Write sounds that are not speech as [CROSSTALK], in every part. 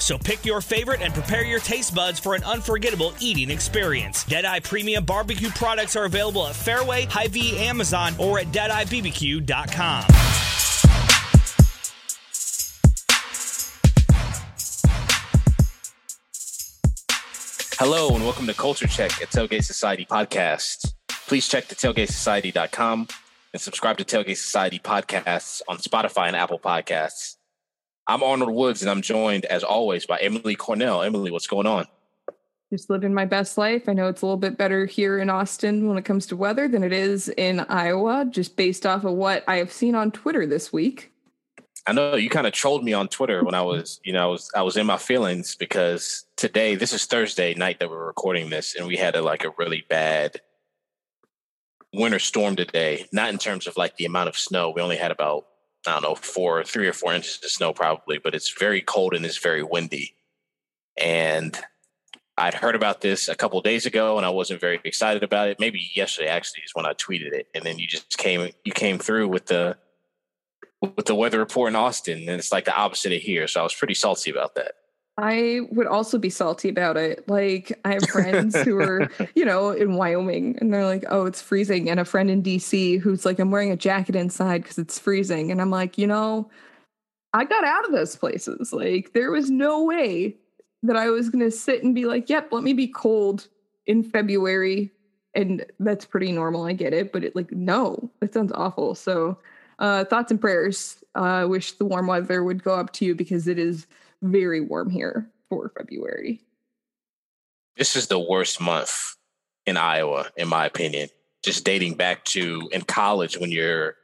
So pick your favorite and prepare your taste buds for an unforgettable eating experience. Deadeye Premium Barbecue products are available at Fairway, Hy-Vee, Amazon, or at DeadeyeBBQ.com. Hello and welcome to Culture Check at Tailgate Society Podcast. Please check the tailgatesociety.com and subscribe to Tailgate Society Podcasts on Spotify and Apple Podcasts. I'm Arnold Woods and I'm joined as always by Emily Cornell. Emily, what's going on? Just living my best life. I know it's a little bit better here in Austin when it comes to weather than it is in Iowa, just based off of what I have seen on Twitter this week. I know you kind of trolled me on Twitter when I was, you know, I was I was in my feelings because today, this is Thursday night that we're recording this, and we had a like a really bad winter storm today. Not in terms of like the amount of snow. We only had about I don't know four, three or four inches of snow probably, but it's very cold and it's very windy. And I'd heard about this a couple days ago, and I wasn't very excited about it. Maybe yesterday actually is when I tweeted it, and then you just came you came through with the with the weather report in Austin, and it's like the opposite of here. So I was pretty salty about that. I would also be salty about it. Like I have friends who are, [LAUGHS] you know, in Wyoming and they're like, "Oh, it's freezing." And a friend in DC who's like, "I'm wearing a jacket inside because it's freezing." And I'm like, "You know, I got out of those places. Like there was no way that I was going to sit and be like, "Yep, let me be cold in February." And that's pretty normal. I get it, but it like no, that sounds awful. So, uh thoughts and prayers. I uh, wish the warm weather would go up to you because it is very warm here for February. This is the worst month in Iowa, in my opinion. Just dating back to in college when you're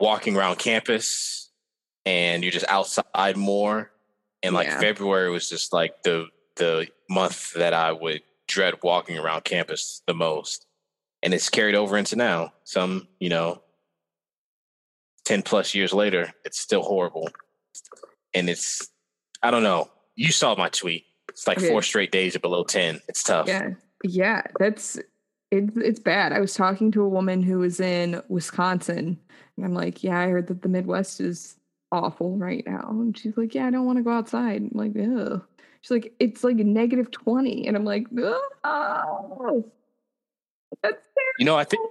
walking around campus and you're just outside more. And like yeah. February was just like the the month that I would dread walking around campus the most. And it's carried over into now. Some, you know, 10 plus years later, it's still horrible. And it's I don't know. You saw my tweet. It's like okay. four straight days of below 10. It's tough. Yeah. Yeah. That's it, it's bad. I was talking to a woman who was in Wisconsin, and I'm like, Yeah, I heard that the Midwest is awful right now. And she's like, Yeah, I don't want to go outside. I'm like, Ugh. She's like, It's like negative 20. And I'm like, Oh, that's terrible. You know, I think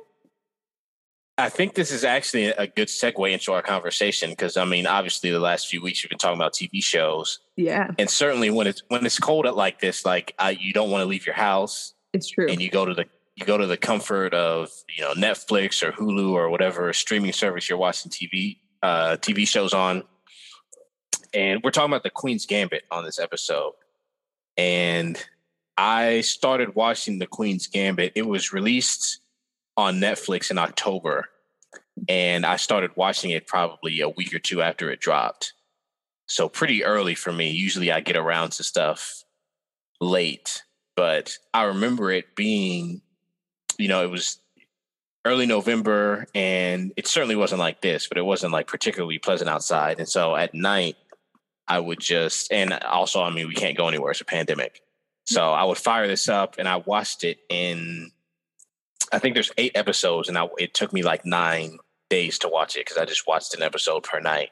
I think this is actually a good segue into our conversation because I mean, obviously, the last few weeks you've been talking about TV shows. Yeah, and certainly when it's when it's cold at like this, like uh, you don't want to leave your house. It's true, and you go to the you go to the comfort of you know Netflix or Hulu or whatever streaming service you're watching TV uh, TV shows on. And we're talking about the Queen's Gambit on this episode, and I started watching the Queen's Gambit. It was released on Netflix in October, and I started watching it probably a week or two after it dropped. So pretty early for me. Usually I get around to stuff late, but I remember it being, you know, it was early November and it certainly wasn't like this, but it wasn't like particularly pleasant outside. And so at night, I would just, and also, I mean, we can't go anywhere. It's a pandemic. So I would fire this up and I watched it in I think there's eight episodes, and I, it took me like nine days to watch it because I just watched an episode per night,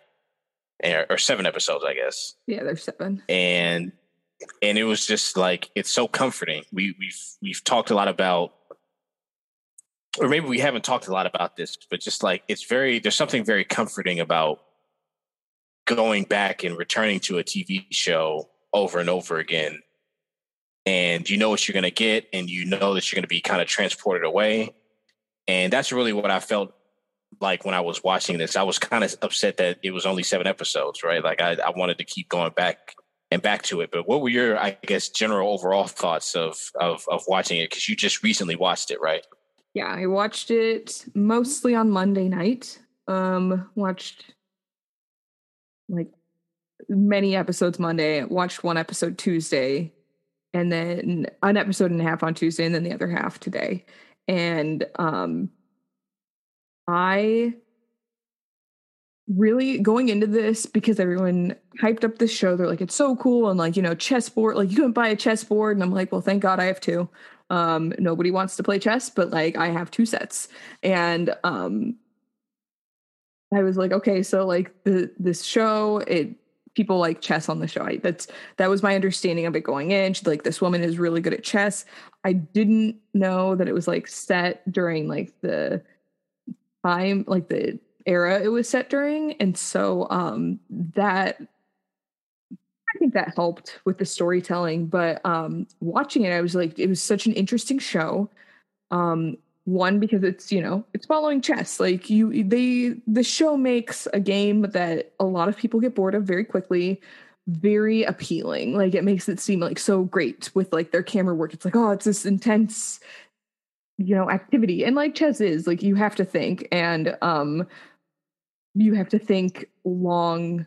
or, or seven episodes, I guess. Yeah, there's seven. And and it was just like it's so comforting. We we've we've talked a lot about, or maybe we haven't talked a lot about this, but just like it's very there's something very comforting about going back and returning to a TV show over and over again and you know what you're going to get and you know that you're going to be kind of transported away. And that's really what i felt like when i was watching this. I was kind of upset that it was only seven episodes right? Like i, I wanted to keep going back and back to it. But what were your i guess general overall thoughts of of, of watching it? Because you just recently watched it right? Yeah i watched it mostly on monday night. Um watched like many episodes Monday, watched one episode Tuesday, and then an episode and a half on Tuesday, and then the other half today. And um, I really going into this because everyone hyped up this show. They're like, it's so cool. And like, you know, chessboard, like you can buy a chessboard. And I'm like, well, thank God I have two. Um, nobody wants to play chess, but like I have two sets. And um I was like, okay, so like the this show, it people like chess on the show. I, that's that was my understanding of it going in. She's like, this woman is really good at chess. I didn't know that it was like set during like the time, like the era it was set during and so um that I think that helped with the storytelling but um watching it I was like it was such an interesting show um one because it's you know it's following chess. Like you they the show makes a game that a lot of people get bored of very quickly very appealing. Like it makes it seem like so great with like their camera work. It's like oh it's this intense you know activity. And like chess is like you have to think. And um you have to think long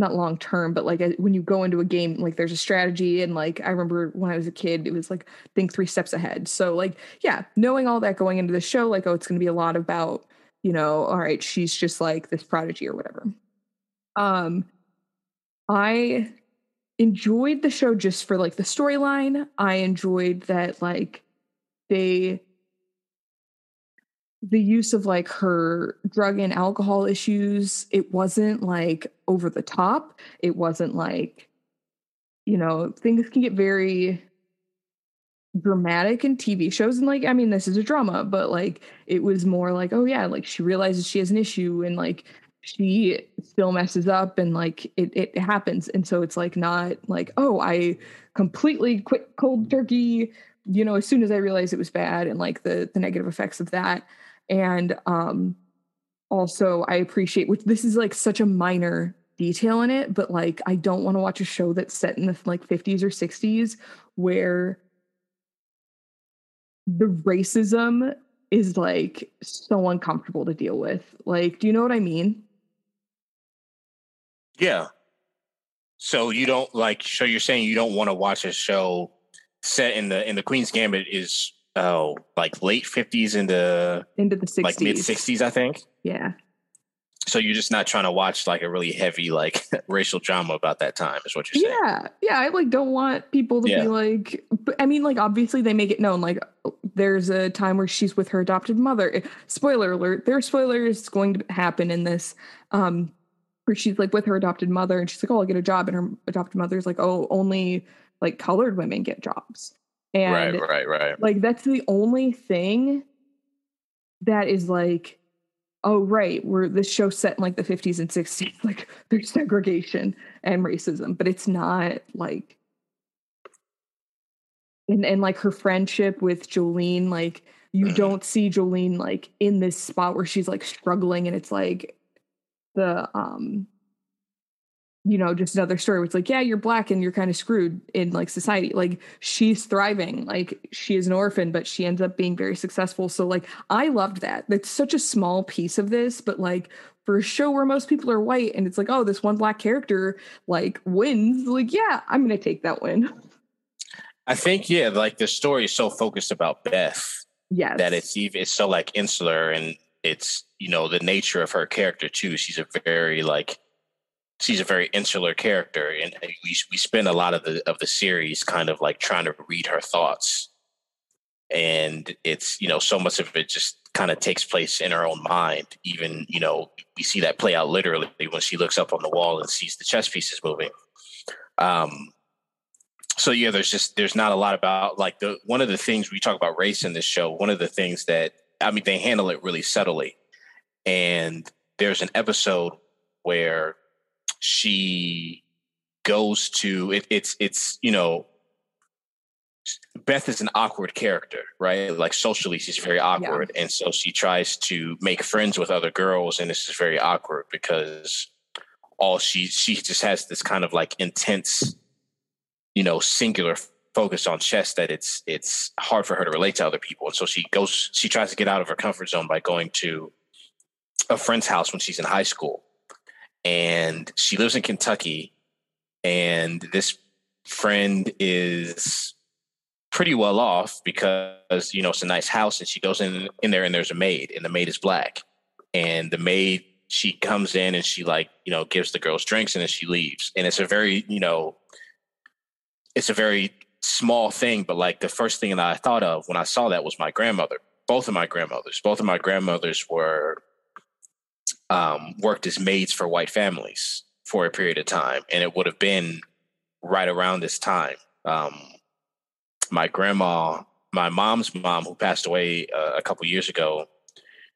not long term but like when you go into a game like there's a strategy and like i remember when i was a kid it was like think three steps ahead. So like yeah knowing all that going into the show like oh it's going to be a lot about you know all right she's just like this prodigy or whatever. Um i enjoyed the show just for like the storyline. I enjoyed that like they the use of like her drug and alcohol issues it wasn't like over the top. It wasn't like you know things can get very dramatic in tv shows and like i mean this is a drama but like it was more like oh yeah like she realizes she has an issue and like she still messes up and like it, it happens. And so it's like not like oh i completely quit cold turkey you know as soon as i realized it was bad and like the the negative effects of that and um also i appreciate which this is like such a minor detail in it but like i don't want to watch a show that's set in the like 50s or 60s where the racism is like so uncomfortable to deal with. Like do you know what i mean? Yeah. So you don't like so you're saying you don't want to watch a show set in the in the queen's gambit is oh, like late fifties into into the 60s. like mid sixties, I think. Yeah. So you're just not trying to watch like a really heavy like [LAUGHS] racial drama about that time, is what you're saying? Yeah, yeah. I like don't want people to yeah. be like. I mean, like obviously they make it known. Like there's a time where she's with her adopted mother. Eh, spoiler alert: there are spoilers going to happen in this. Um, where she's like with her adopted mother, and she's like, "Oh, I'll get a job," and her adopted mother's like, "Oh, only like colored women get jobs." And right, right, right. Like that's the only thing that is like, oh right, we're this show set in like the 50s and 60s. [LAUGHS] Like there's segregation and racism, but it's not like and and like her friendship with Jolene, like you mm-hmm. don't see Jolene like in this spot where she's like struggling and it's like the um you know, just another story where it's like, yeah, you're black and you're kind of screwed in like society. Like she's thriving. Like she is an orphan, but she ends up being very successful. So like I loved that. That's such a small piece of this, but like for a show where most people are white and it's like, oh, this one black character like wins, like, yeah, I'm gonna take that win. I think, yeah, like the story is so focused about Beth. Yes. That it's even it's so like insular and it's, you know, the nature of her character too. She's a very like she's a very insular character, and we we spend a lot of the of the series kind of like trying to read her thoughts, and it's you know so much of it just kind of takes place in her own mind. Even you know we see that play out literally when she looks up on the wall and sees the chess pieces moving. Um, so yeah, there's just there's not a lot about like the one of the things we talk about race in this show. One of the things that I mean they handle it really subtly, and there's an episode where she goes to it, it's it's you know Beth is an awkward character, right? Like socially, she's very awkward, yeah. and so she tries to make friends with other girls, and this is very awkward because all she she just has this kind of like intense, you know, singular focus on chess that it's it's hard for her to relate to other people, and so she goes she tries to get out of her comfort zone by going to a friend's house when she's in high school, and she lives in Kentucky. And this friend is pretty well off because you know it's a nice house, and she goes in in there, and there's a maid, and the maid is black, and the maid she comes in and she like you know gives the girls drinks and then she leaves and it's a very you know it's a very small thing but like the first thing that i thought of when i saw that was my grandmother both of my grandmothers both of my grandmothers were um, worked as maids for white families for a period of time and it would have been right around this time. Um, my grandma my mom's mom who passed away uh, a couple years ago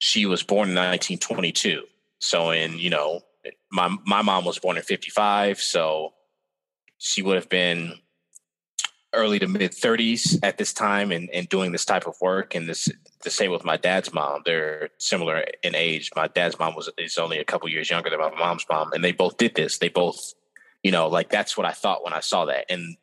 she was born in 1922 so in, you know, my my mom was born in 55, so she would have been early to mid 30s at this time and, and doing this type of work and this the same with my dad's mom. They're similar in age. My dad's mom was is only a couple years younger than my mom's mom and they both did this. They both you know like that's what i thought when i saw that. And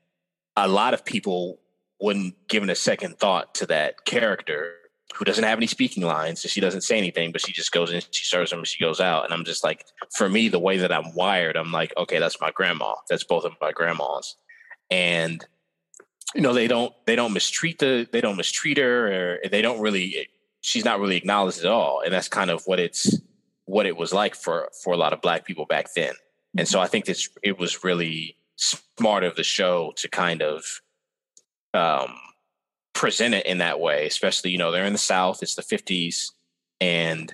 a lot of people wouldn't given a second thought to that character who doesn't have any speaking lines, she doesn't say anything, but she just goes in, she serves them, she goes out. And I'm just like, for me, the way that I'm wired, I'm like, okay, that's my grandma. That's both of my grandmas, and you know, they don't they don't mistreat the they don't mistreat her, or they don't really. She's not really acknowledged at all, and that's kind of what it's what it was like for for a lot of black people back then. And so I think this it was really smart of the show to kind of um present it in that way, especially, you know, they're in the South, it's the 50s, and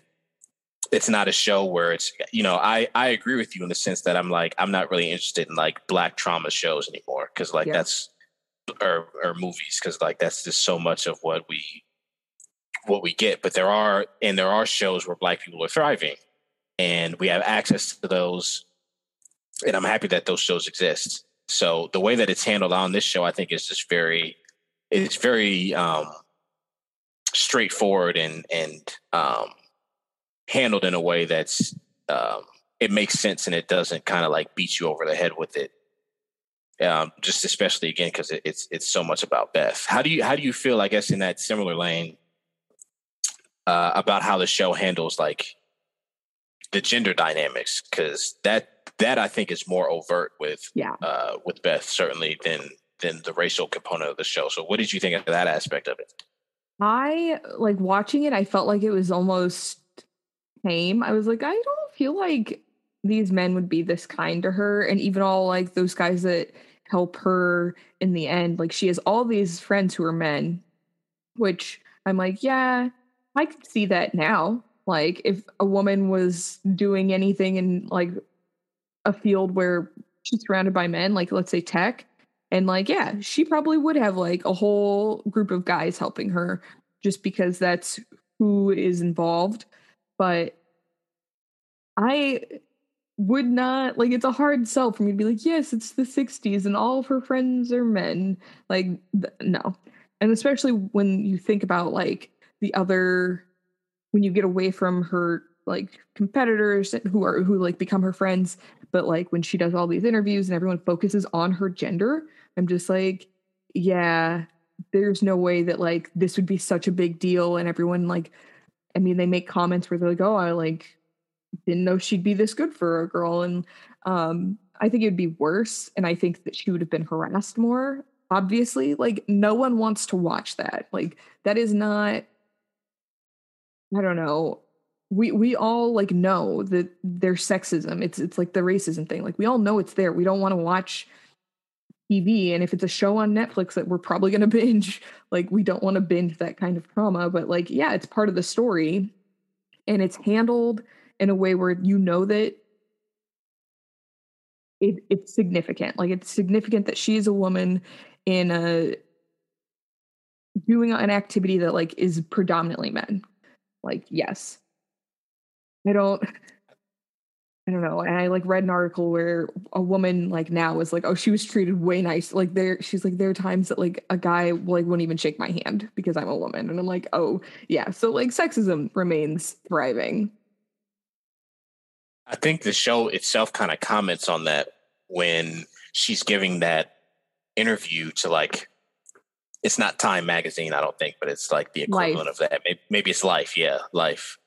it's not a show where it's, you know, I, I agree with you in the sense that I'm like, I'm not really interested in like black trauma shows anymore because like yeah. that's, or, or movies, because like that's just so much of what we, what we get. But there are, and there are shows where black people are thriving and we have access to those. And I'm happy that those shows exist. So the way that it's handled on this show, I think is just very, it's very um, straightforward and and um, handled in a way that's um, it makes sense and it doesn't kind of like beat you over the head with it. Um, just especially again because it, it's it's so much about Beth. How do you how do you feel? I guess in that similar lane uh, about how the show handles like the gender dynamics because that that I think is more overt with yeah uh, with Beth certainly than than the racial component of the show. So, what did you think of that aspect of it? I like watching it. I felt like it was almost tame. I was like, I don't feel like these men would be this kind to her, and even all like those guys that help her in the end. Like, she has all these friends who are men, which I'm like, yeah, I could see that now. Like, if a woman was doing anything in like a field where she's surrounded by men, like let's say tech, and like, yeah, she probably would have like a whole group of guys helping her just because that's who is involved. But I would not like it's a hard sell for me to be like, yes, it's the 60s and all of her friends are men. Like, th- no. And especially when you think about like the other, when you get away from her like competitors who are who like become her friends but like when she does all these interviews and everyone focuses on her gender i'm just like yeah there's no way that like this would be such a big deal and everyone like i mean they make comments where they're like oh i like didn't know she'd be this good for a girl and um i think it would be worse and i think that she would have been harassed more obviously like no one wants to watch that like that is not i don't know we we all like know that there's sexism. It's it's like the racism thing. Like we all know it's there. We don't want to watch TV, and if it's a show on Netflix that we're probably going [LAUGHS] to binge, like we don't want to binge that kind of trauma. But like, yeah, it's part of the story, and it's handled in a way where you know that it, it's significant. Like it's significant that she is a woman in a doing an activity that like is predominantly men. Like yes, I don't I don't know. And I like read an article where a woman like now was like, oh, she was treated way nice. Like there, she's like, there are times that like a guy like wouldn't even shake my hand because I'm a woman. And I'm like, oh yeah. So like sexism remains thriving. I think the show itself kind of comments on that when she's giving that interview to like it's not Time magazine, I don't think, but it's like the equivalent life. of that. Maybe, maybe it's Life, yeah, Life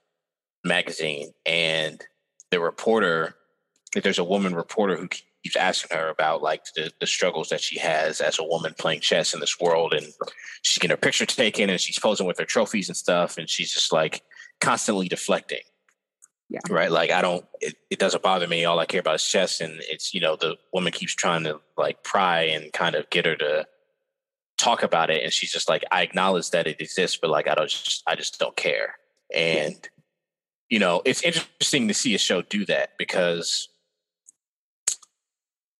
magazine and the reporter there's a woman reporter who keeps asking her about like the, the struggles that she has as a woman playing chess in this world and she's getting her picture taken and she's posing with her trophies and stuff and she's just like constantly deflecting yeah. right? Like i don't it, it doesn't bother me. All i care about is chess and it's you know the woman keeps trying to like pry and kind of get her to talk about it and she's just like i acknowledge that it exists but like i don't just i just don't care. And you know it's interesting to see a show do that because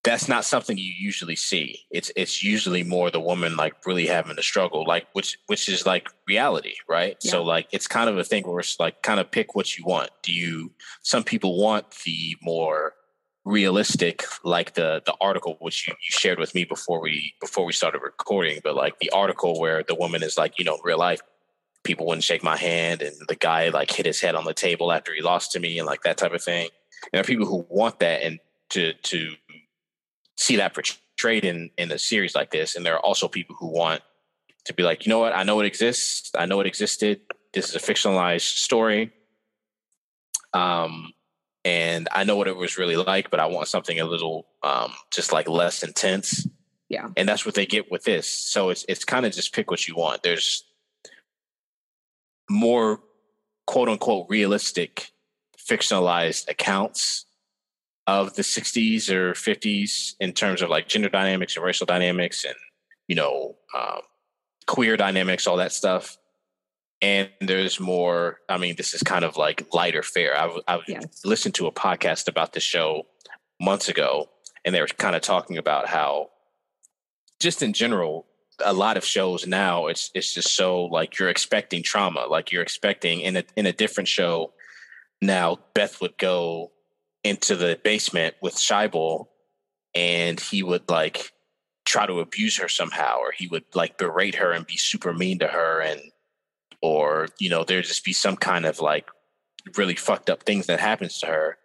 that's not something you usually see. It's it's usually more the woman like really having to struggle, like which which is like reality, right? Yeah. So like it's kind of a thing where it's like kind of pick what you want. Do you some people want the more realistic like the the article which you, you shared with me before we before we started recording but like the article where the woman is like you know in real life people wouldn't shake my hand and the guy like hit his head on the table after he lost to me and like that type of thing and there are people who want that and to to see that portrayed in in a series like this. And there are also people who want to be like, you know what, I know it exists. I know it existed. This is a fictionalized story. Um, and I know what it was really like, but I want something a little um, just like less intense. Yeah. And that's what they get with this. So it's it's kind of just pick what you want. There's more quote unquote realistic fictionalized accounts of the 60s or 50s in terms of like gender dynamics and racial dynamics and you know um, queer dynamics all that stuff and there's more i mean this is kind of like lighter fare I've yes. listened to a podcast about the show months ago and they were kind of talking about how just in general a lot of shows now it's it's just so like you're expecting trauma like you're expecting in a in a different show now beth would go into the basement with Shaibel and he would like try to abuse her somehow or he would like berate her and be super mean to her and or you know there'd just be some kind of like really fucked up things that happens to her.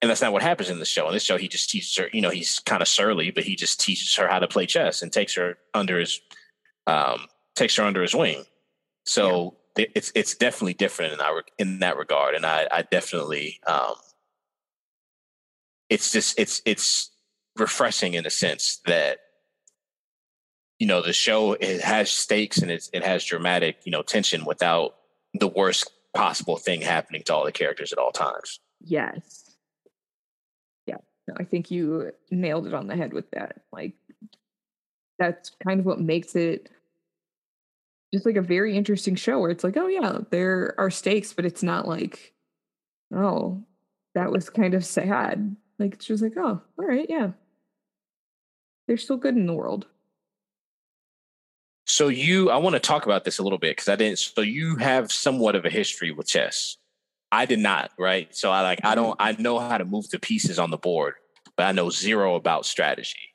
And that's not what happens in the show. In this show he just teaches her you know he's kind of surly but he just teaches her how to play chess and takes her under his um takes her under his wing. So yeah. it's it's definitely different in that in that regard and i i definitely um it's just it's it's refreshing in a sense that you know the show it has stakes and it's, it has dramatic you know tension without the worst possible thing happening to all the characters at all times. Yes. Yeah. No, i think you nailed it on the head with that. Like that's kind of what makes it just like a very interesting show where it's like oh yeah there are stakes but it's not like oh that was kind of sad like it's just like, oh, all right, yeah. They're still good in the world. So you I want to talk about this a little bit because I didn't so you have somewhat of a history with chess. I did not, right? So I like I mm-hmm. don't I know how to move the pieces on the board, but I know zero about strategy.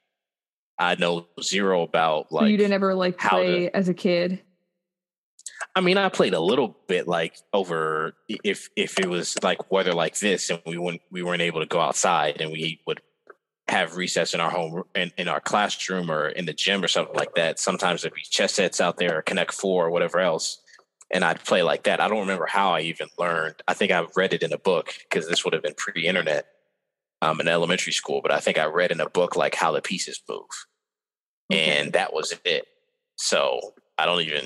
I know zero about like so you didn't ever like play to, as a kid. I mean, I played a little bit like over if if it was like weather like this and we wouldn't we weren't able to go outside and we would have recess in our home in, in our classroom or in the gym or something like that. Sometimes there'd be chess sets out there or Connect Four or whatever else. And I'd play like that. I don't remember how I even learned. I think I read it in a book because this would have been pre-internet um, in elementary school. But I think I read in a book like how the pieces move, and that was it. So I don't even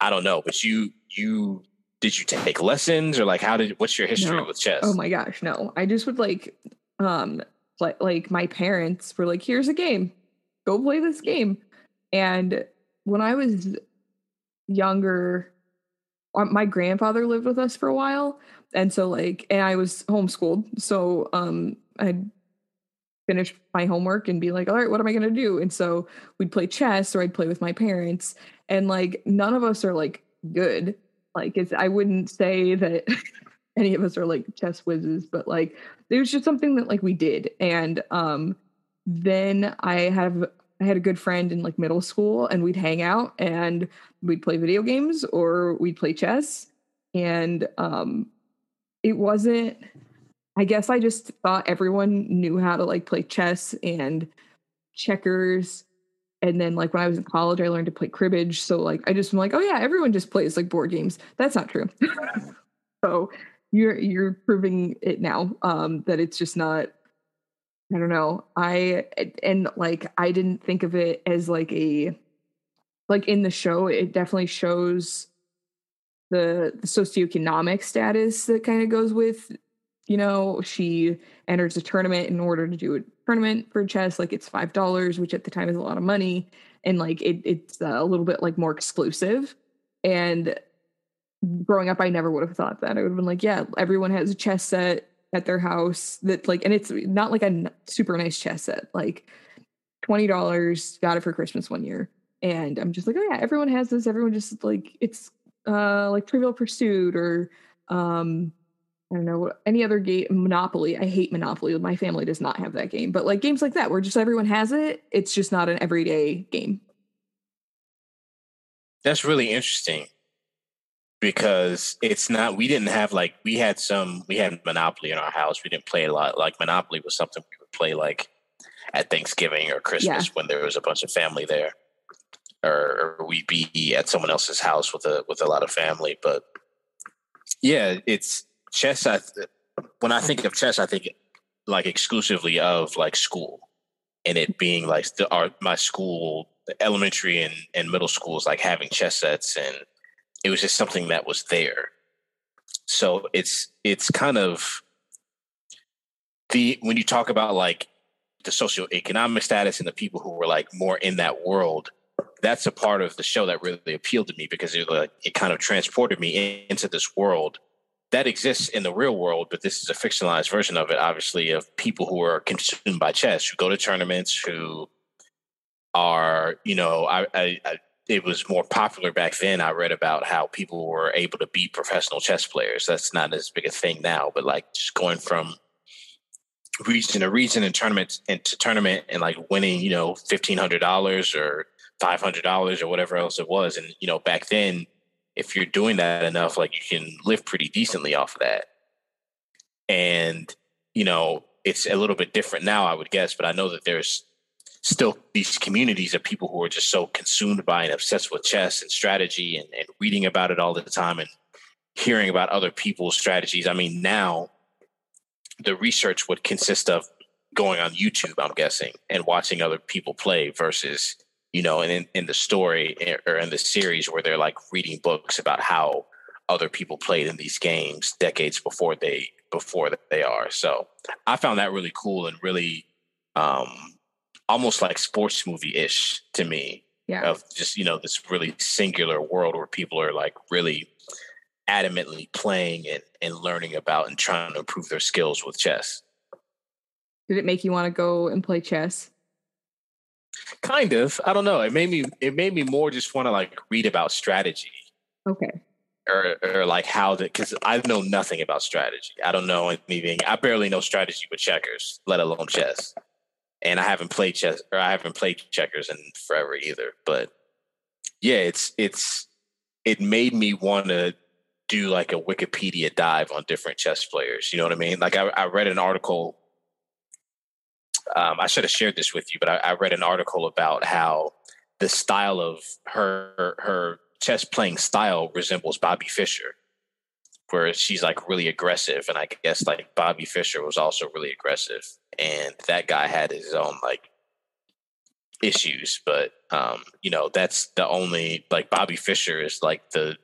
I don't know, but you you did you take lessons or like how did what's your history no. with chess? Oh my gosh, no. I just would like um like like my parents were like, here's a game. Go play this game. And when I was younger, uh, my grandfather lived with us for a while. And so like and I was homeschooled. So um I'd finish my homework and be like, all right, what am I going to do? And so we'd play chess or I'd play with my parents. And like, none of us are like good. Like, it's, I wouldn't say that [LAUGHS] any of us are like chess whizzes, but like, there's just something that like we did. And um, then I have, I had a good friend in like middle school and we'd hang out and we'd play video games or we'd play chess. And um, it wasn't, I guess I just thought everyone knew how to like play chess and checkers. And then like when I was in college, I learned to play cribbage. So like I just am like, oh yeah, everyone just plays like board games. That's not true. [LAUGHS] so you're you're proving it now um, that it's just not I don't know. I and like I didn't think of it as like a like in the show it definitely shows the the socioeconomic status that kind of goes with you know she enters a tournament in order to do a tournament for chess like it's five dollars which at the time is a lot of money and like it, it's a little bit like more exclusive and growing up i never would have thought that. I would have been like yeah everyone has a chess set at their house that like and it's not like a super nice chess set like $20 got it for christmas one year and i'm just like oh yeah everyone has this everyone just like it's uh like trivial pursuit or um I don't know any other game Monopoly. I hate Monopoly. My family does not have that game, but like games like that where just everyone has it, it's just not an everyday game. That's really interesting because it's not we didn't have like we had some we had Monopoly in our house. We didn't play a lot. Like Monopoly was something we would play like at Thanksgiving or Christmas yeah. when there was a bunch of family there. Or, or we'd be at someone else's house with a with a lot of family. But yeah, it's chess. I when I think of chess, I think like exclusively of like school, and it being like the art, my school, elementary and and middle schools, like having chess sets, and it was just something that was there. So it's it's kind of the when you talk about like the socioeconomic status and the people who were like more in that world that's a part of the show that really appealed to me because it like it kind of transported me into this world that exists in the real world, but this is a fictionalized version of it, obviously, of people who are consumed by chess, who go to tournaments, who are, you know, I, I, I, it was more popular back then. I read about how people were able to beat professional chess players. That's not as big a thing now, but like just going from region to region and tournament into tournament and like winning, you know, fifteen hundred dollars or five hundred dollars or whatever else it was. And you know, back then if you're doing that enough, like you can live pretty decently off of that. And, you know, it's a little bit different now, I would guess, but I know that there's still these communities of people who are just so consumed by and obsessed with chess and strategy and, and reading about it all the time and hearing about other people's strategies. I mean, now the research would consist of going on YouTube, I'm guessing, and watching other people play versus you know, and in, in the story eh, or in the series where they're like reading books about how other people played in these games decades before they before they are. So I found that really cool and really um almost like sports movie ish to me. Yeah. Of just, you know, this really singular world where people are like really adamantly playing and, and learning about and trying to improve their skills with chess. Did it make you want to go and play chess? Kind of. I don't know. It made me. It made me more just want to like read about strategy. Okay. Or, or like how the because I know nothing about strategy. I don't know anything. I barely know strategy with checkers, let alone chess. And I haven't played chess or I haven't played checkers in forever either. But yeah, it's it's it made me want to do like a Wikipedia dive on different chess players. You know what I mean? Like I, I read an article um, I should have shared this with you, but I, I, read an article about how the style of her her chess playing style resembles Bobby Fischer, where she's like really aggressive, and I guess like Bobby Fischer was also really aggressive, and that guy had his own like issues, but um, you know that's the only like Bobby Fischer is like the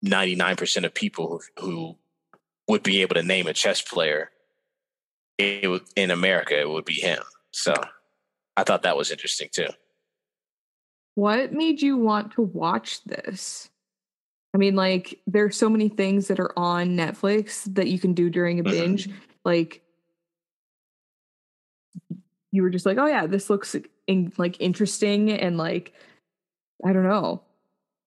ninety nine percent of people who, who would be able to name a chess player it would, in America, it would be him. So I thought that was interesting too. What made you want to watch this? I mean, like, there's so many things that are on Netflix that you can do during a binge. Mm-hmm. Like, you were just like, oh yeah, this looks in, like interesting and like, I don't know,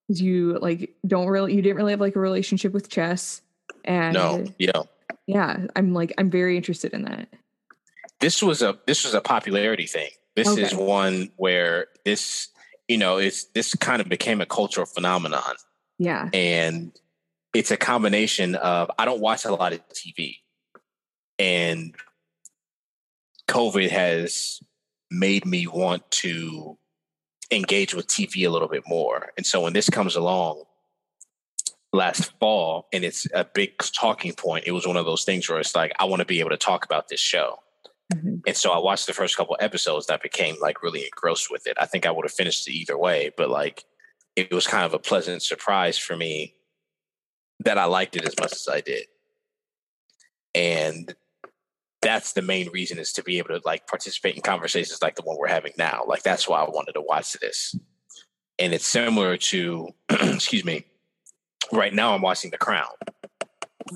you like don't really, you didn't really have like a relationship with chess, and no, yeah, yeah i'm like i'm very interested in that. This was a this was a popularity thing. This okay. is one where this you know it's this kind of became a cultural phenomenon. Yeah. And it's a combination of i don't watch a lot of tv and covid has made me want to engage with tv a little bit more. And so when this comes along last fall and it's a big talking point it was one of those things where it's like i want to be able to talk about this show Mm-hmm. And so I watched the first couple episodes that became like really engrossed with it. I think I would have finished it either way, but like it was kind of a pleasant surprise for me that I liked it as much as I did. And that's the main reason is to be able to like participate in conversations like the one we're having now. Like that's why I wanted to watch this. And it's similar to, [CLEARS THROAT] excuse me, right now I'm watching The Crown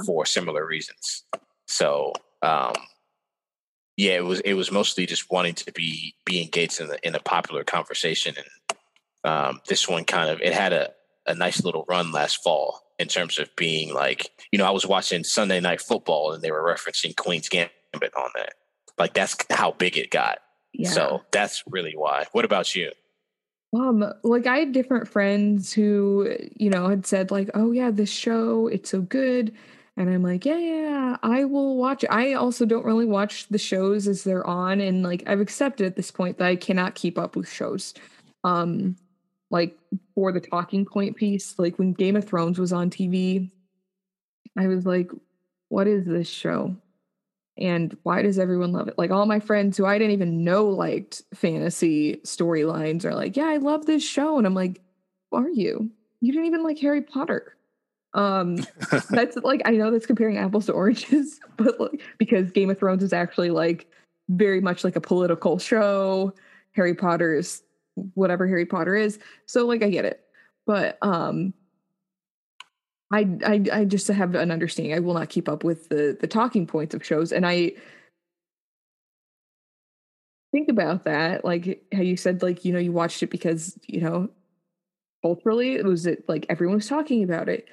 for similar reasons. So um yeah, it was it was mostly just wanting to be be engaged in the in a popular conversation and um this one kind of it had a a nice little run last fall in terms of being like, you know, I was watching Sunday night football and they were referencing Queen's Gambit on that. Like that's how big it got. Yeah. So that's really why. What about you? Um, like I had different friends who, you know, had said like, "Oh yeah, this show, it's so good." And I'm like, yeah, yeah, I will watch. I also don't really watch the shows as they're on, and like I've accepted at this point that I cannot keep up with shows. Um, like for the talking point piece, like when Game of Thrones was on TV, I was like, what is this show? And why does everyone love it? Like all my friends who I didn't even know liked fantasy storylines are like, yeah, I love this show. And I'm like, who are you? You didn't even like Harry Potter. Um, [LAUGHS] that's like, I know that's comparing apples to oranges, [LAUGHS] but like, because Game of Thrones is actually like very much like a political show. Harry Potter is whatever Harry Potter is. So like, I get it. But, um, I, I I just have an understanding. I will not keep up with the the talking points of shows, and I think about that. Like how you said, like you know, you watched it because you know, culturally, it was it like everyone was talking about it,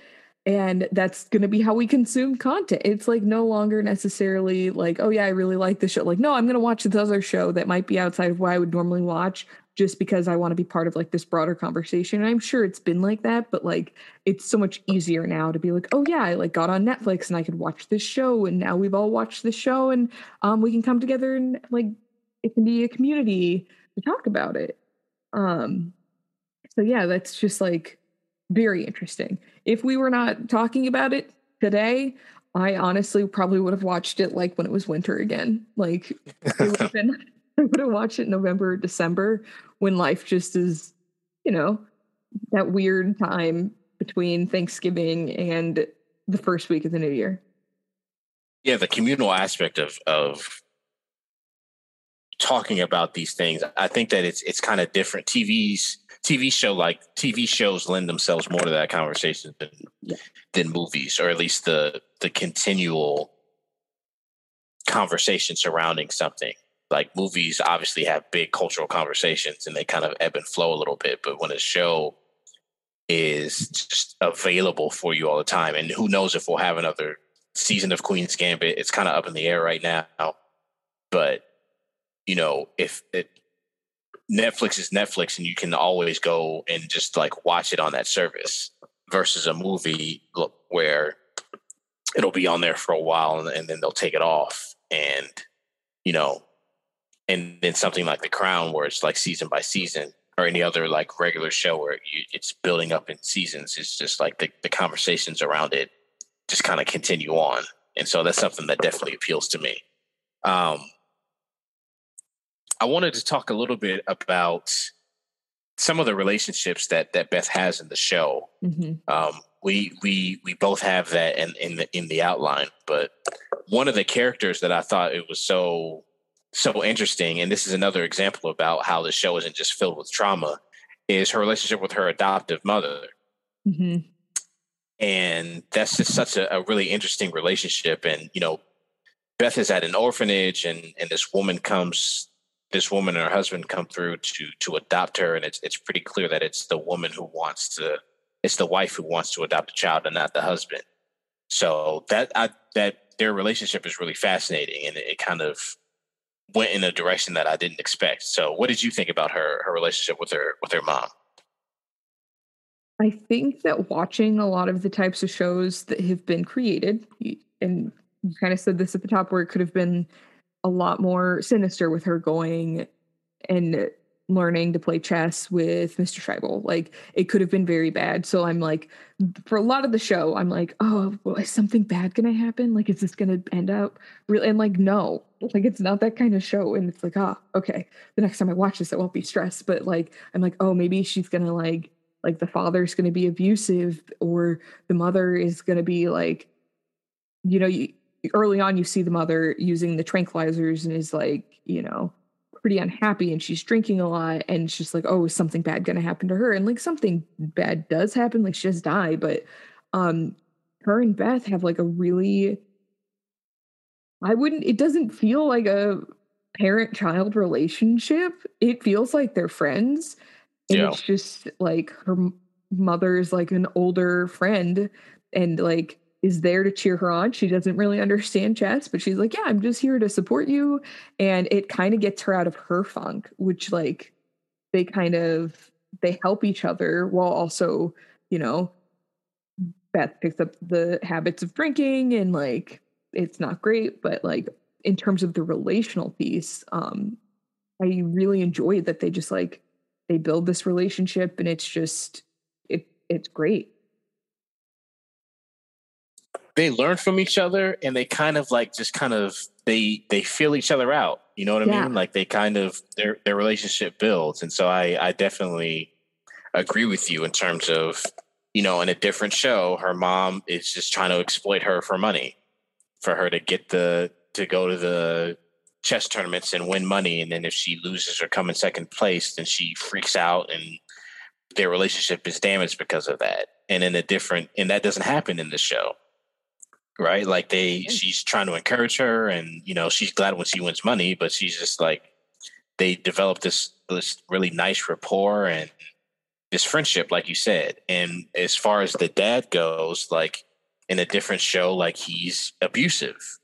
and that's going to be how we consume content. It's like no longer necessarily like, oh yeah, I really like this show. Like, no, I'm going to watch this other show that might be outside of what I would normally watch just because I want to be part of like this broader conversation. And I'm sure it's been like that, but like it's so much easier now to be like, oh yeah, I like got on Netflix and I could watch this show and now we've all watched this show and um we can come together and like it can be a community to talk about it. Um so yeah, that's just like very interesting. If we were not talking about it today, I honestly probably would have watched it like when it was winter again. Like it would have [LAUGHS] been I would have watch it in November, December when life just is, you know, that weird time between Thanksgiving and the first week of the new year. Yeah, the communal aspect of of talking about these things, I think that it's it's kind of different. TV's TV show like TV shows lend themselves more to that conversation than yeah. than movies, or at least the the continual conversation surrounding something like movies obviously have big cultural conversations and they kind of ebb and flow a little bit but when a show is just available for you all the time and who knows if we'll have another season of queen's gambit it's kind of up in the air right now. But you know if it netflix is netflix and you can always go and just like watch it on that service versus a movie where it'll be on there for a while and, and then they'll take it off and you know and then something like The Crown, where it's like season by season, or any other like regular show where you, it's building up in seasons. It's just like the, the conversations around it just kind of continue on, and so that's something that definitely appeals to me. Um, I wanted to talk a little bit about some of the relationships that that Beth has in the show. Mm-hmm. Um, we we we both have that in in the in the outline, but one of the characters that I thought it was so so interesting, and this is another example about how the show isn't just filled with trauma, is her relationship with her adoptive mother. Mm-hmm. And that's just such a, a, really interesting relationship. And, you know, Beth is at an orphanage and and this woman comes this woman and her husband come through to to adopt her and it's it's pretty clear that it's the woman who wants to it's the wife who wants to adopt a child and not the husband. So that I that their relationship is really fascinating and it, it kind of went in a direction that I didn't expect. So, what did you think about her her relationship with her with her mom? I think that watching a lot of the types of shows that have been created, and you kind of said this at the top, where it could have been a lot more sinister with her going and learning to play chess with Mr. Shaibel. Like it could have been very bad. So I'm like, for a lot of the show, I'm like, oh, well, is something bad gonna happen? Like, is this gonna end up real? And like, no, like it's not that kind of show. And it's like, ah, okay. The next time I watch this, I won't be stressed. But like, I'm like, oh, maybe she's gonna like, like the father's gonna be abusive, or the mother is gonna be like, you know, you, early on you see the mother using the tranquilizers and is like, you know, pretty unhappy and she's drinking a lot and she's like oh is something bad going to happen to her and like something bad does happen like she just die but um her and beth have like a really i wouldn't it doesn't feel like a parent child relationship it feels like they're friends and yeah. it's just like her mother's like an older friend and like is there to cheer her on. She doesn't really understand chess, but she's like, "Yeah, I'm just here to support you." And it kind of gets her out of her funk, which like they kind of they help each other while also, you know, Beth picks up the habits of drinking and like it's not great, but like in terms of the relational piece, um I really enjoyed that they just like they build this relationship and it's just it it's great they learn from each other and they kind of like just kind of they they feel each other out. You know what i yeah. mean like they kind of their their relationship builds. And so i i definitely agree with you in terms of you know in a different show her mom is just trying to exploit her for money for her to get the to go to the chess tournaments and win money. And then if she loses or come in second place then she freaks out and their relationship is damaged because of that. And in a different and that doesn't happen in the show right? Like they, she's trying to encourage her, and you know, she's glad when she wins money, but she's just like, they develop this this really nice rapport and this friendship, like you said. And as far as the dad goes, like in a different show, like he's abusive.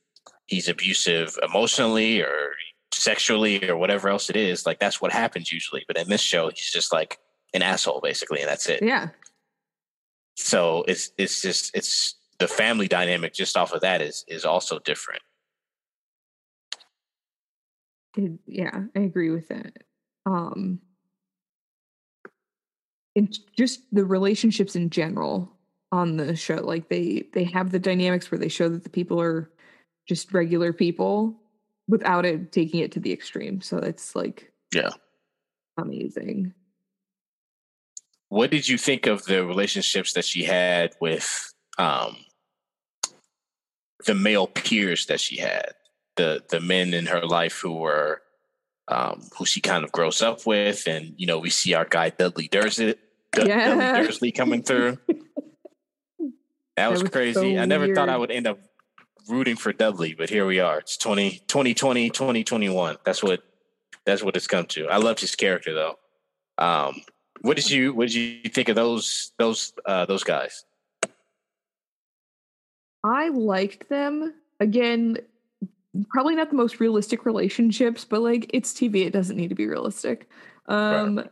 He's abusive emotionally or sexually or whatever else it is. Like that's what happens usually. But in this show, he's just like an asshole basically, and that's it. Yeah. So it's it's just it's the family dynamic just off of that is is also different. It, yeah, I agree with that. Um and just the relationships in general on the show like they they have the dynamics where they show that the people are just regular people without it taking it to the extreme so it's like yeah amazing what did you think of the relationships that she had with um the male peers that she had, the the men in her life who were um, who she kind of grows up with, and you know we see our guy Dudley Dursley, D- yeah. Dudley Dursley coming through. [LAUGHS] That was, that was crazy. So I never thought I would end up rooting for Dudley, but here we are. It's 20, 2020, 2021. That's what that's what it's come to. I loved his character though. Um, what did you what did you think of those those uh, those guys? I liked them. Again, probably not the most realistic relationships, but like it's TV, it doesn't need to be realistic. Um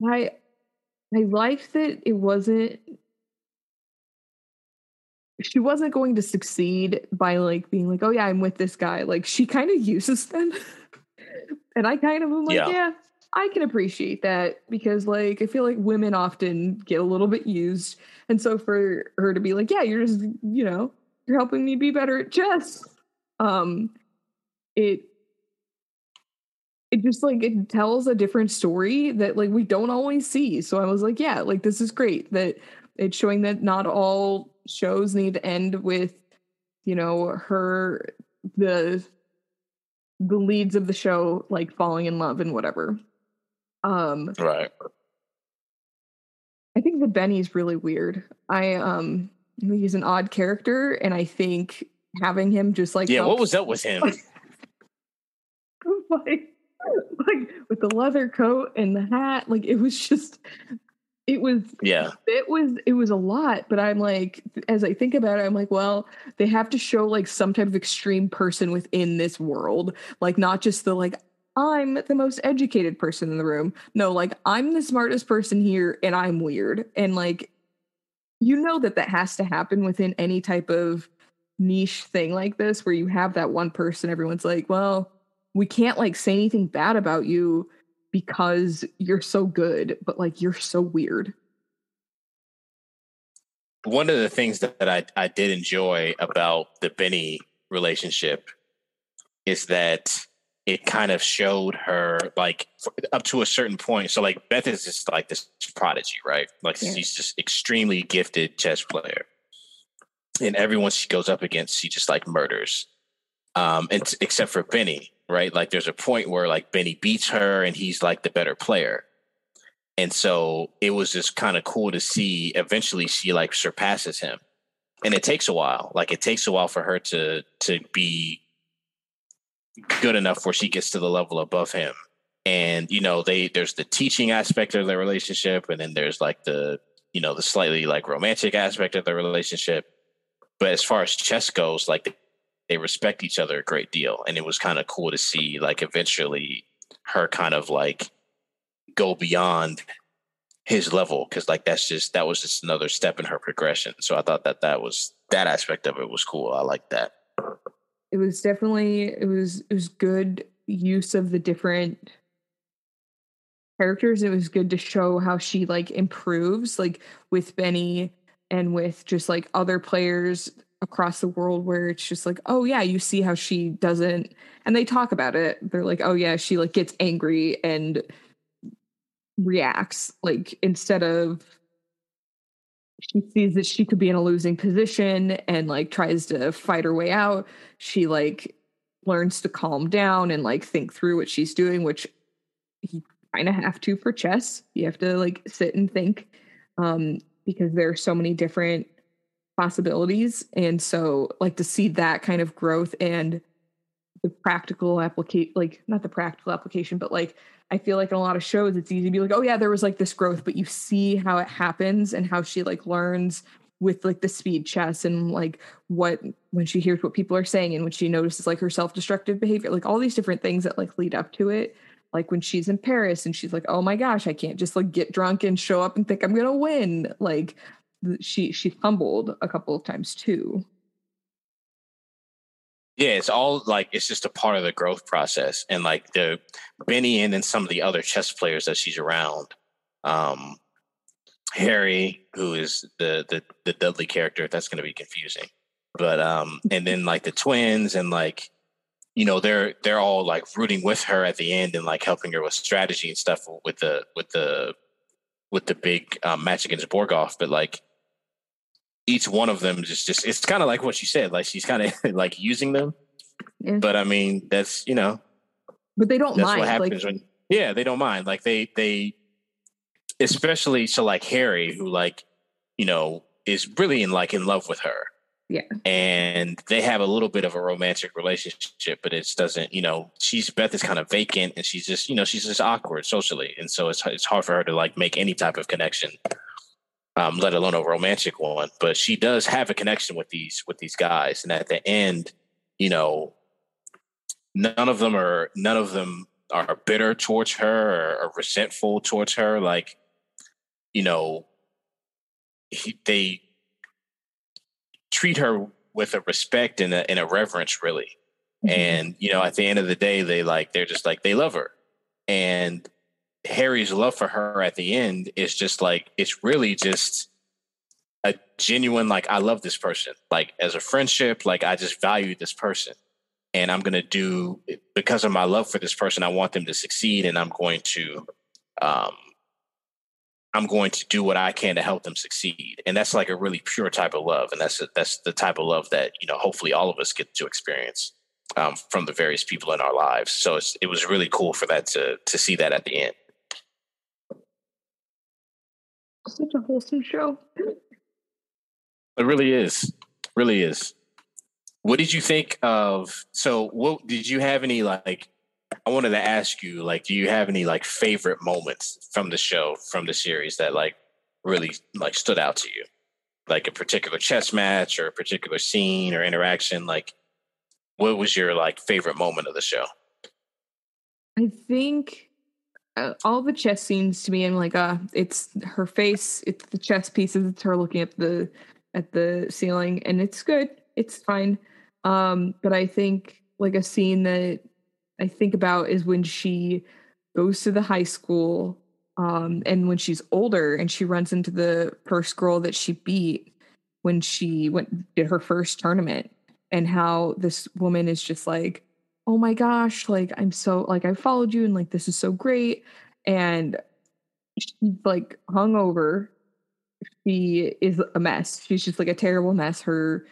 right. I I liked that it wasn't she wasn't going to succeed by like being like, oh yeah, I'm with this guy. Like she kind of uses them. [LAUGHS] and I kind of am like, yeah. yeah, I can appreciate that because like I feel like women often get a little bit used. And so for her to be like, yeah, you're just, you know, you're helping me be better at chess. Um it it just like it tells a different story that like we don't always see. So I was like, yeah, like this is great that it's showing that not all shows need to end with, you know, her the the leads of the show like falling in love and whatever. Um, right. I think the Benny's really weird. I um, he's an odd character, and I think having him just like yeah, helps, what was up with him? [LAUGHS] like, like with the leather coat and the hat, like it was just it was yeah it was it was a lot but i'm like as i think about it i'm like well they have to show like some type of extreme person within this world like not just the like I'm the most educated person in the room. No, like I'm the smartest person here and I'm weird. And like, you know that that has to happen within any type of niche thing like this where you have that one person, everyone's like, well, we can't like say anything bad about you because you're so good, but like you're so weird. One of the things that, I, I did enjoy about the Benny relationship is that it kind of showed her like up to a certain point. So like Beth is just like this prodigy, right? Like yeah. she's just extremely gifted chess player, and everyone she goes up against, she just like murders. Um, and t- except for Benny, right? Like there's a point where like Benny beats her, and he's like the better player. And so it was just kind of cool to see. Eventually, she like surpasses him, and it takes a while. Like it takes a while for her to to be good enough where she gets to the level above him. And you know, they there's the teaching aspect of their relationship, and then there's like the you know the slightly like romantic aspect of their relationship. But as far as chess goes, like they, respect each other a great deal, and it was kind of cool to see like eventually her kind of like go beyond his level because like that's just that was just another step in her progression so i thought that that was that aspect of it was cool i like that it was definitely it was it was good use of the different characters it was good to show how she like improves like with benny and with just like other players across the world where it's just like oh yeah you see how she doesn't and they talk about it. They're like oh yeah she like gets angry and reacts like instead of she sees that she could be in a losing position and like tries to fight her way out. She like learns to calm down and like think through what she's doing which you kind of have to for chess. You have to like sit and think um because there are so many different possibilities. And so like to see that kind of growth and the practical application like not the practical application but like I feel like in a lot of shows, it's easy to be like, oh yeah, there was like this growth, but you see how it happens and how she like learns with like the speed chess and like what when she hears what people are saying and when she notices like her self-destructive behavior, like all these different things that like lead up to it. Like when she's in Paris and she's like, oh my gosh, I can't just like get drunk and show up and think I'm gonna win. Like she she fumbled a couple of times too. Yeah, it's all like it's just a part of the growth process, and like the Benny and then some of the other chess players that she's around. Um, Harry, who is the the the Dudley character, that's going to be confusing. But um, and then like the twins and like you know they're they're all like rooting with her at the end and like helping her with strategy and stuff with the with the with the big um, match against Borgov. But like each one of them is just it's kind of like what you said like she's kind of [LAUGHS] like using them. Yeah. but i mean that's you know but they don't mind what happens like, when yeah they don't mind. Like they they especially so like harry who like you know is really in like in love with her. Yeah. And they have a little bit of a romantic relationship but it doesn't you know she's beth is kind of vacant and she's just you know she's just awkward socially. And so it's it's hard for her to like make any type of connection um, let alone a romantic one. But she does have a connection with these with these guys, and at the end, you know, none of them are none of them are bitter towards her or, or resentful towards her. Like, you know, he, they treat her with a respect and a, and a reverence, really. Mm-hmm. And you know, at the end of the day, they like they're just like they love her, and Harry's love for her at the end is just like it's really just a genuine like I love this person. Like as a friendship, like I just value this person. And I'm gonna do because of my love for this person, I want them to succeed and I'm going to um I'm going to do what I can to help them succeed. And that's like a really pure type of love. And that's a, that's the type of love that, you know, hopefully all of us get to experience um, from the various people in our lives. So it was really cool for that to to see that at the end. Such a wholesome show. It really is. Really is. What did you think of? So, what did you have any like? I wanted to ask you, like, do you have any like favorite moments from the show, from the series that like really like stood out to you? Like a particular chess match or a particular scene or interaction? Like, what was your like favorite moment of the show? I think uh, all the chess scenes to me i'm like uh it's her face it's the chess pieces it's her looking at the at the ceiling and it's good it's fine. Um but i think like a scene that I think about is when she goes to the high school um, and when she's older and she runs into the first girl that she beat when she went did her first tournament and how this woman is just like oh my gosh like i'm so like i followed you and like this is so great and she's like hungover she is a mess she's just like a terrible mess her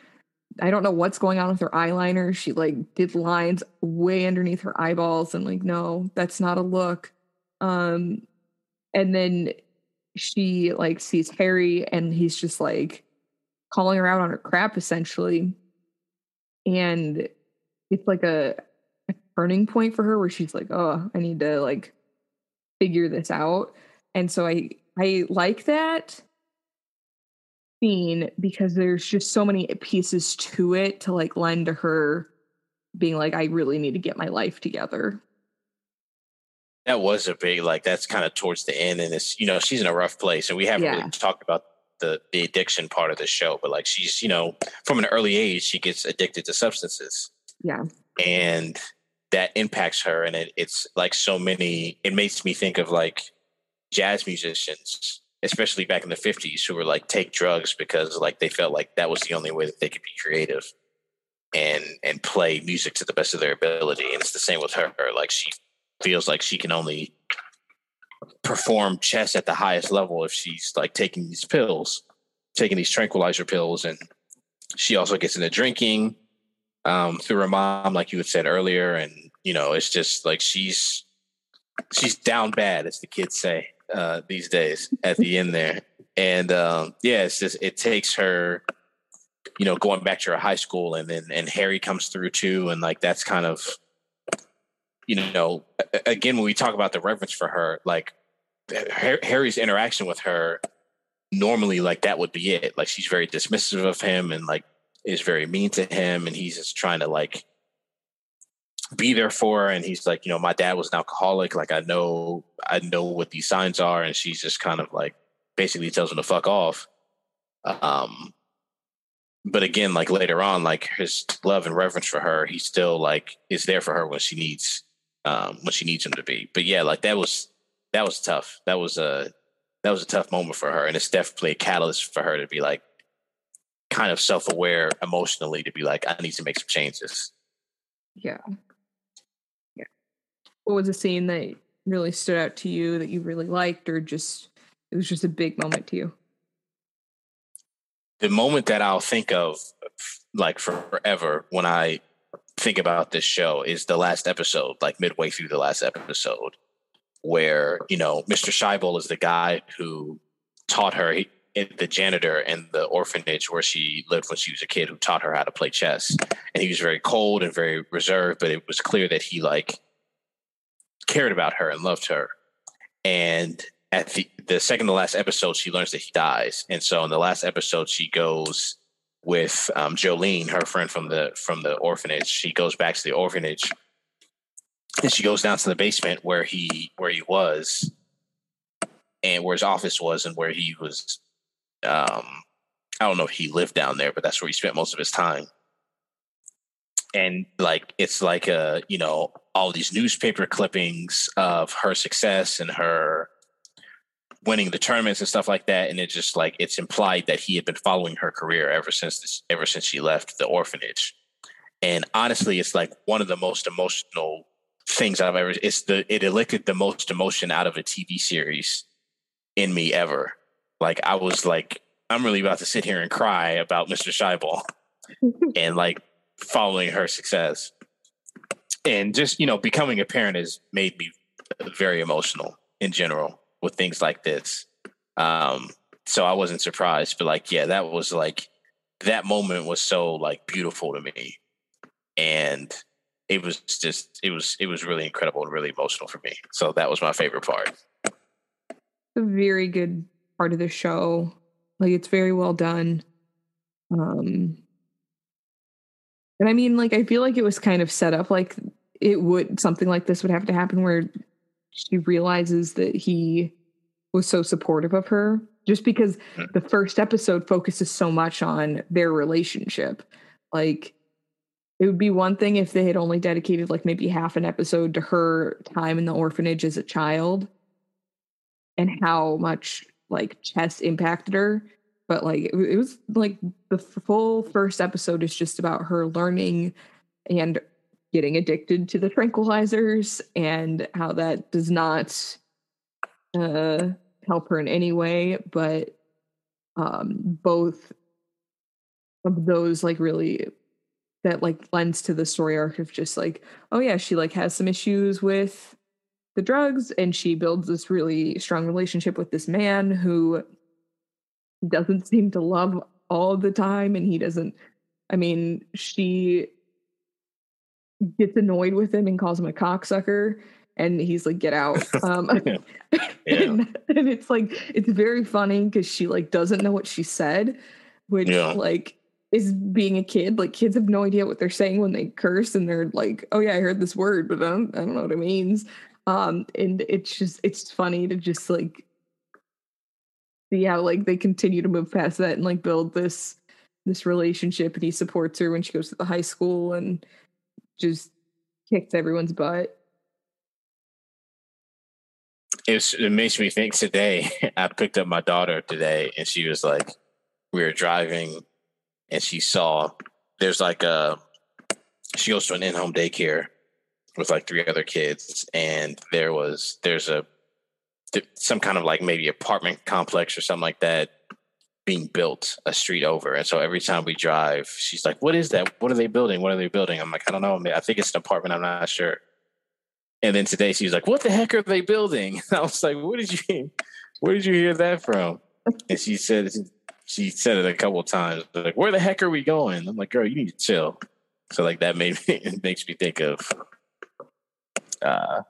I don't know what's going on with her eyeliner. She like did lines way underneath her eyeballs and like no, that's not a look. Um and then she like sees Harry and he's just like calling her out on her crap essentially. And it's like a, a turning point for her where she's like, "Oh, I need to like figure this out." And so I I like that scene because there's just so many pieces to it to like lend to her being like, I really need to get my life together. That was a big like that's kind of towards the end, and it's you know she's in a rough place, and we haven't yeah. really talked about the the addiction part of the show, but like she's you know from an early age she gets addicted to substances. Yeah, and that impacts her, and it, it's like so many. It makes me think of like jazz musicians especially back in the 50s who were like take drugs because like they felt like that was the only way that they could be creative and and play music to the best of their ability and it's the same with her like she feels like she can only perform chess at the highest level if she's like taking these pills taking these tranquilizer pills and she also gets into drinking um, through her mom like you had said earlier and you know it's just like she's she's down bad as the kids say uh, these days at the end there. And um, yeah, it's just it takes her, you know, going back to her high school, and then and Harry comes through too, and like that's kind of, you know, again when we talk about the reverence for her, like Harry's interaction with her, normally like that would be it. Like she's very dismissive of him, and like is very mean to him, and he's just trying to like be there for her and he's like you know my dad was an alcoholic like i know i know what these signs are and she's just kind of like basically tells him to fuck off. Um but again like later on like his love and reverence for her he still like is there for her when she needs um when she needs him to be. But yeah like that was that was tough. That was a that was a tough moment for her and it's definitely a catalyst for her to be like kind of self-aware emotionally to be like i need to make some changes. Yeah. Yeah. what was a scene that really stood out to you that you really liked or just it was just a big moment to you? The moment that i'll think of like forever when i think about this show is the last episode like midway through the last episode where you know mr Shaibel is the guy who taught her he, the janitor in the orphanage where she lived when she was a kid who taught her how to play chess and he was very cold and very reserved but it was clear that he like cared about her and loved her. And at the, the second to last episode, she learns that he dies. And so in the last episode, she goes with um, Jolene, her friend from the from the orphanage. She goes back to the orphanage, and she goes down to the basement where he where he was, and where his office was, and where he was. Um, I don't know if he lived down there, but that's where he spent most of his time. And like it's like a you know all these newspaper clippings of her success and her winning the tournaments and stuff like that. And it just like it's implied that he had been following her career ever since this ever since she left the orphanage. And honestly it's like one of the most emotional things i've ever it's the it elicited the most emotion out of a tv series in me ever like i was like i'm really about to sit here and cry about mr Shaibel [LAUGHS] and like following her success. And just, you know, becoming a parent has made me very emotional in general with things like this. Um, so I wasn't surprised, but like, yeah, that was like, that moment was so like beautiful to me. And it was just, it was, it was really incredible and really emotional for me. So that was my favorite part. Very good part of the show. Like it's very well done. Um, and I mean, like, I feel like it was kind of set up like it would something like this would have to happen where she realizes that he was so supportive of her just because hmm. the first episode focuses so much on their relationship. Like, it would be one thing if they had only dedicated like maybe half an episode to her time in the orphanage as a child and how much like chess impacted her but like it, was like the full first episode is just about her learning and getting addicted to the tranquilizers and how that does not uh help her in any way but um both of those like really that like lends to the story arc of just like oh yeah she like has some issues with the drugs and she builds this really strong relationship with this man who doesn't [LAUGHS] seem to love all the time and he doesn't i mean she gets annoyed with him and calls him a cocksucker and he's like get out [LAUGHS] um [LAUGHS] Yeah. and, and it's like it's very funny because she like doesn't know what she said which Yeah. like is being a kid like kids have no idea what they're saying when they curse and they're like oh yeah i heard this word but i don't, I don't know what it means um and it's just it's funny to just like see how like they continue to move past that and like build this this relationship and he supports her when she goes to the high school and just kicks everyone's butt It's, it makes me think today. [LAUGHS] I picked up my daughter today, and she was like, we were driving, and she saw there's like a she goes to an in-home daycare with like three other kids, and there was there's a some kind of like maybe apartment complex or something like that being built a street over. And so every time we drive, she's like, "What is that? What are they building? What are they building?" I'm like, "I don't know. I think it's an apartment. I'm not sure." And then today she was like, "What the heck are they building?" [LAUGHS] I was like, "What did you? Where did you hear that from?" And she said, she said it a couple times, like, "Where the heck are we going?" I'm like, "Girl, you need to chill." So like that made [LAUGHS] me, it makes me think of uh,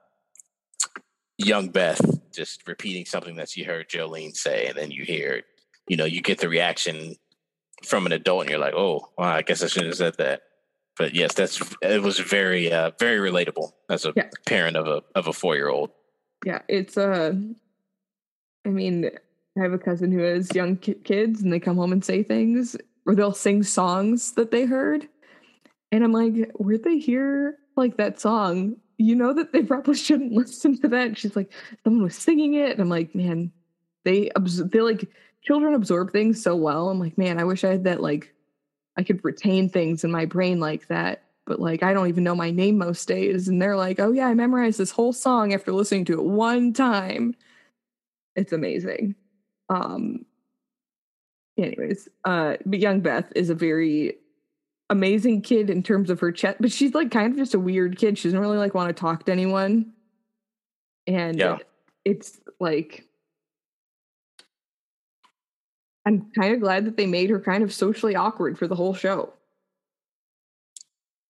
young Beth just repeating something that she heard Jolene say, and then you hear, you know, you get the reaction from an adult, and you're like, "Oh, wow, I guess I shouldn't have said that." But yes, that's it was very, uh, very relatable as a Yeah. parent of a of a four year old. yeah it's uh i mean i have a cousin who has young ki- kids and they come home and say things or they'll sing songs that they heard and i'm like where'd they hear like that song you know that they probably shouldn't [LAUGHS] listen to that and she's like someone was singing it and i'm like man they they like children absorb things so well i'm like man i wish i had that like i could retain things in my brain like that but like I don't even know my name most days. And they're like, oh yeah, I memorized this whole song after listening to it one time. It's amazing. Um anyways, uh but young Beth is a very amazing kid in terms of her chat, but she's like kind of just a weird kid. She doesn't really like want to talk to anyone. And Yeah. it's like I'm kind of glad that they made her kind of socially awkward for the whole show.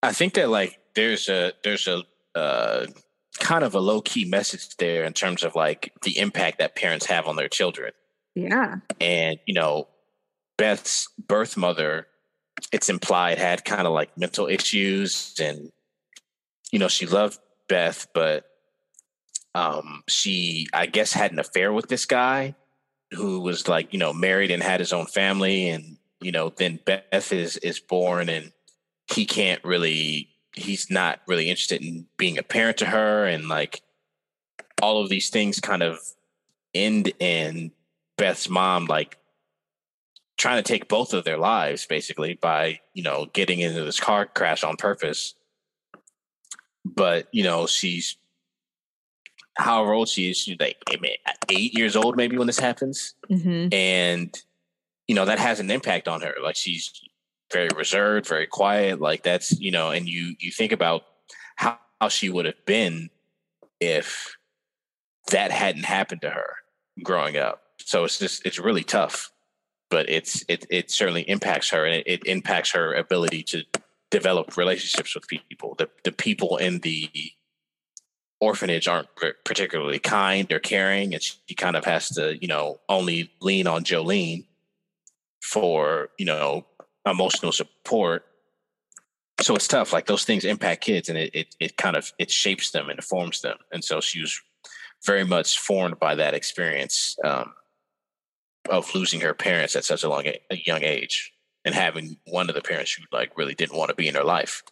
I think that like there's a there's a uh, kind of a low key message there in terms of like the impact that parents have on their children. Yeah. And you know, Beth's birth mother, it's implied had kind of like mental issues, and you know she loved Beth, but um, she I guess had an affair with this guy who was like you know married and had his own family, and you know then Beth is is born and he can't really he's not really interested in being a parent to her and like all of these things kind of end in Beth's mom like trying to take both of their lives basically by you know getting into this car crash on purpose. But you know she's however old she is she's like eight years old maybe when this happens. Mm-hmm. and you know that has an impact on her. Like she's very reserved very quiet. Like that's you know and you you think about how, how she would have been if that hadn't happened to her growing up. So it's just it's really tough but it's it it certainly impacts her and it, it impacts her ability to develop relationships with people. The the people in the orphanage aren't particularly kind or caring and she kind of has to you know only lean on jolene for you know emotional support. So it's tough like those things impact kids and it, it it kind of it shapes them and informs them. And so she was very much formed by that experience um, of losing her parents at such a long a young age and having one of the parents who like really didn't want to be in her life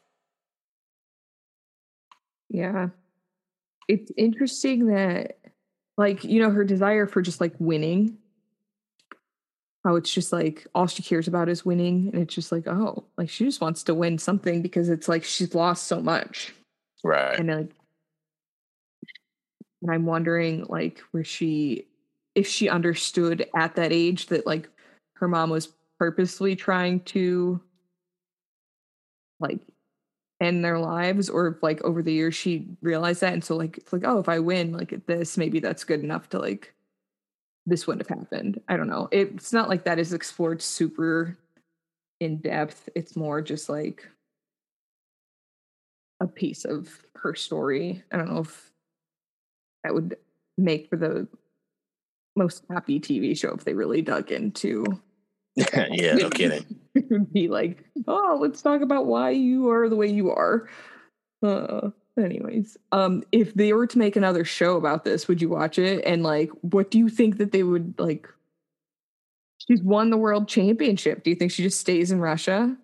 Yeah. It's interesting that like, you know, her desire for just like winning. How it's just like all she cares about is winning. And it's just like, oh, like she just wants to win something because it's like she's lost so much. Right. And like and I'm wondering like where she if she understood at that age that like her mom was purposely trying to like end their lives or like over the years she realized that and so like it's like oh if i win like at this maybe that's good enough to like this wouldn't have happened. I don't know. It's not like that is explored super in depth. It's more just like a piece of her story. I don't know if that would make for the most happy tv show if they really dug into [LAUGHS] yeah, no [LAUGHS] kidding. it [LAUGHS] would be like, oh, let's talk about why you are the way you are. Uh, anyways, um, if they were to make another show about this, would you watch it? And like, what do you think that they would like? She's won the world championship. Do you think she just stays in Russia?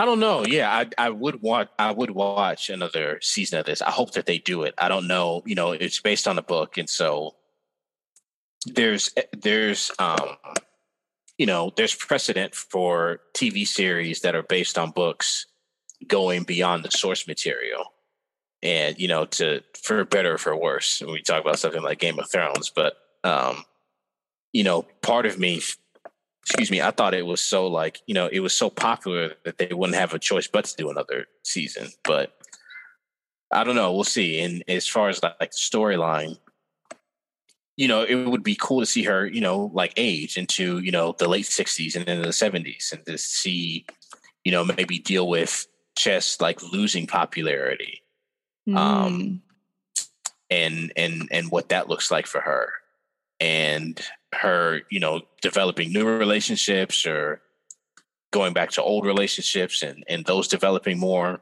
I don't know. Yeah, I I would want I would watch another season of this. I hope that they do it. I don't know. You know, it's based on a book, and so there's there's um you know there's precedent for TV series that are based on books going beyond the source material and you know to for better or for worse we talk about something like Game of Thrones but um you know part of me excuse me I thought it was so like you know it was so popular that they wouldn't have a choice but to do another season but I don't know we'll see and as far as like storyline you know, it would be cool to see her, you know, like age into, you know, the late 60s and into the 70s and to see, you know, maybe deal with chess like losing popularity. Mm. Um and and and what that looks like for her. And her, you know, developing new relationships or going back to old relationships and and those developing more.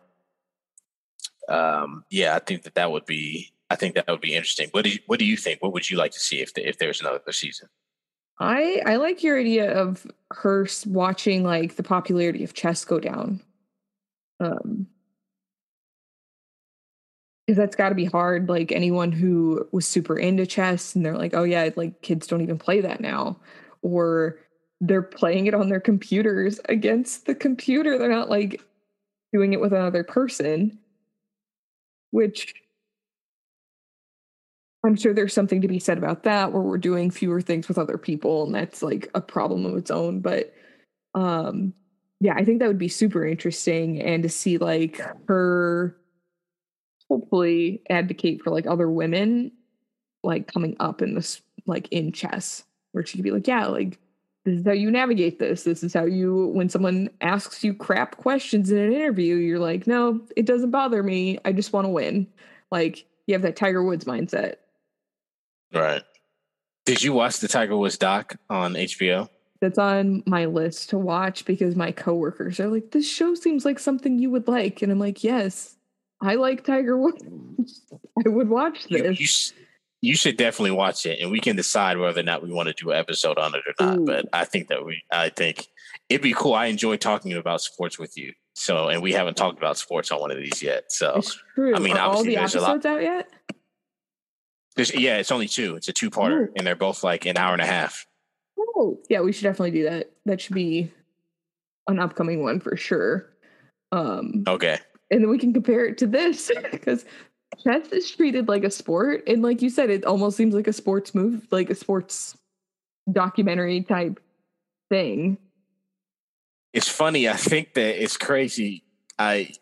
Um yeah, I think that that would be I think that would be interesting. What do you, what do you think? What would you like to see if the, if there's another season? I I like your idea of her watching like the popularity of chess go down. Um that's got to be hard like anyone who was super into chess and they're like oh yeah like kids don't even play that now. Or they're playing it on their computers against the computer they're not like doing it with another person. Which I'm sure there's something to be said about that where we're doing fewer things with other people and that's like a problem of its own but um yeah I think that would be super interesting and to see like her hopefully advocate for like other women like coming up in this like in chess where she could be like yeah like this is how you navigate this. This is how you when someone asks you crap questions in an interview you're like no it doesn't bother me. I just want to win like you have that Tiger Woods mindset. Right. Did you watch the Tiger Woods doc on HBO? That's on my list to watch because my coworkers are like, "This show seems like something you would like," and I'm like, "Yes, I like Tiger Woods. [LAUGHS] I would watch this." You, you, you, should definitely watch it, and we can decide whether or not we want to do an episode on it or not. Ooh. But I think that we, I think it'd be cool. I enjoy talking about sports with you. So, and we haven't talked about sports on one of these yet. So, it's true. I mean, are all the episodes out yet? There's, yeah, it's only two. It's a two parter, and they're both like an hour and a half. Oh, yeah, we should definitely do that. That should be an upcoming one for sure. Um, okay. And then we can compare it to this [LAUGHS] because chess is treated like a sport, and like you said, it almost seems like a sports move, like a sports documentary type thing. It's funny. I think that it's crazy. I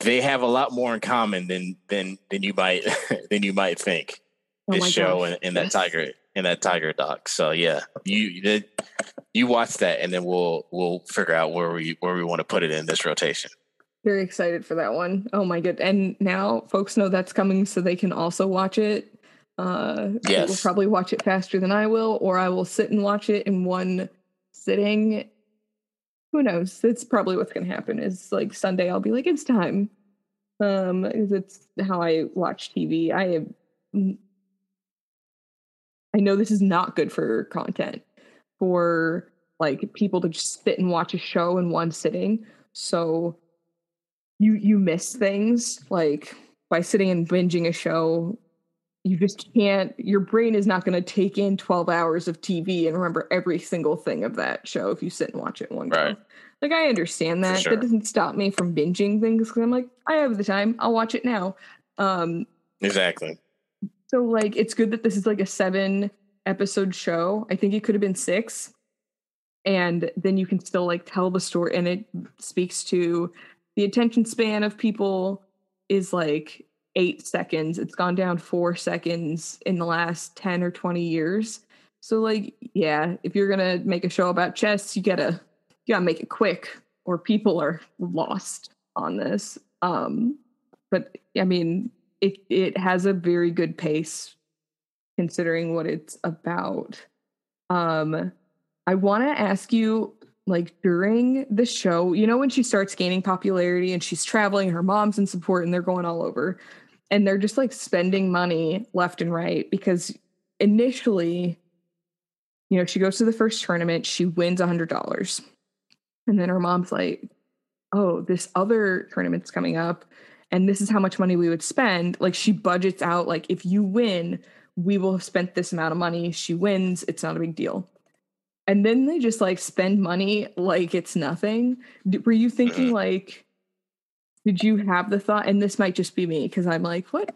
they have a lot more in common than than than you might [LAUGHS] than you might think. Oh this show and, and, that yes. tiger and that tiger doc. So yeah, you you watch that, and then we'll we'll figure out where we where we want to put it in this rotation. Very excited for that one. Oh my good! And now folks know that's coming, so they can also watch it. Uh, yes, will probably watch it faster than I will, or I will sit and watch it in one sitting who knows? It's probably what's going to happen. Is like Sunday, I'll be like, it's time, um, because it's how I watch TV. I have, I know this is not good for content for like people to just sit and watch a show in one sitting. So you you miss things like by sitting and binging a show you just can't your brain is not going to take in 12 hours of tv and remember every single thing of that show if you sit and watch it one Right. go like i understand that sure. that doesn't stop me from binging things because i'm like i have the time i'll watch it now um Exactly. so like it's good that this is like a seven episode show. I think it could have been six. And then you can still like tell the story and it speaks to the attention span of people is like eight seconds. It's gone down four seconds in the last 10 or 20 years. So like, yeah, if you're gonna make a show about chess, you gotta you gotta make it quick or people are lost on this. Um but I mean, it it has a very good pace considering what it's about. Um I want to ask you like during the show, you know when she starts gaining popularity and she's traveling, her mom's in support and they're going all over and they're just like spending money left and right because initially you know, she goes to the first tournament, she wins a $100. And then her mom's like, "Oh, this other tournament's coming up and this is how much money we would spend. Like she budgets out like if you win we will have spent this amount of money. She wins it's not a big deal and then they just like spend money like it's nothing. Were you thinking Mhm. like did you have the thought and this might just be me because i'm like what?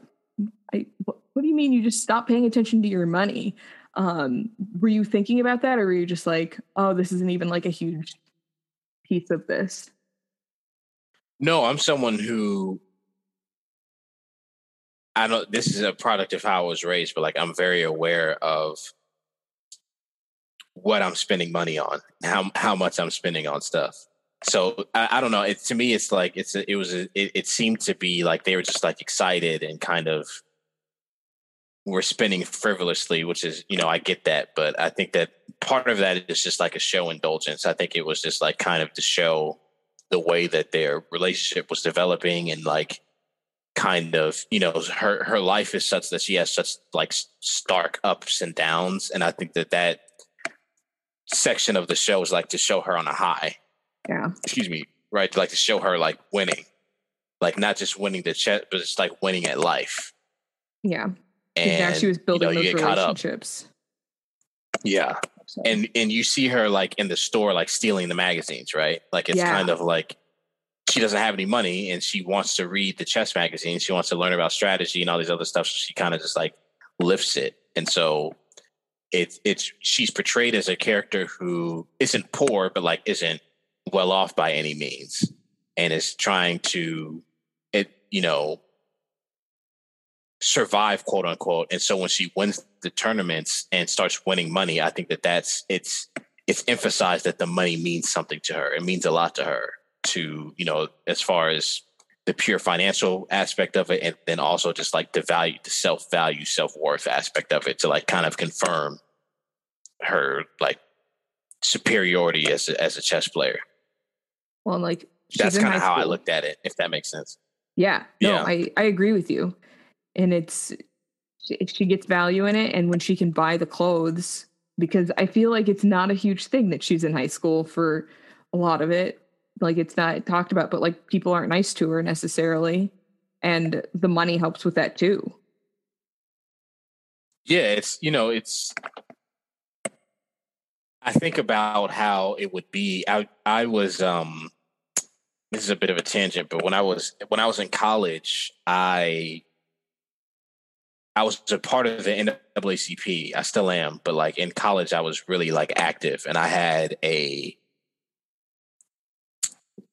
I, what, what do you mean you just stop paying attention to your money? Um were you thinking about that or were you just like oh this isn't even like a huge piece of this? No, I'm someone who I don't this is a product of how I was raised, but like I'm very aware of what I'm spending money on, how how much I'm spending on stuff. So I, I don't know. It to me, it's like it's a, it was a, it, it seemed to be like they were just like excited and kind of were spending frivolously, which is you know I get that, but I think that part of that is just like a show indulgence. I think it was just like kind of to show the way that their relationship was developing and like kind of you know her her life is such that she has such like stark ups and downs and i think that that section of the show is like to show her on a high. Yeah. Excuse me right like to show her like winning. Like not just winning the chess but it's like winning at life. Yeah. And now she was building you know, those get caught up. relationships. Yeah. So- and and you see her like in the store like stealing the magazines right? Like it's Yeah. kind of like she doesn't have any money and she wants to read the chess magazine. She wants to learn about strategy and all these other stuff. So she kind of just like lifts it. And so it's it's she's portrayed as a character who isn't poor but like isn't well off by any means and is trying to it you know survive quote unquote. And so when she wins the tournaments and starts winning money i think that that's it's it's emphasized that the money means something to her. It means a lot to her to you know as far as the pure financial aspect of it and then also just like the value the self value self worth aspect of it to like kind of confirm her like superiority as a, as a chess player well like she's that's kind of how i looked at it if that makes sense Yeah, no, Yeah. I I agree with you, and it's she gets value in it, and when she can buy the clothes, because I feel like it's not a huge thing that she's in high school for a lot of it. Like it's not talked about, but like people aren't nice to her necessarily, and the money helps with that too. yeah it's you know it's i think about how it would be. I i was um this is a bit of a tangent but when i was when i was in college i i was a part of the naacp i still am but like in college i was really like active and i had a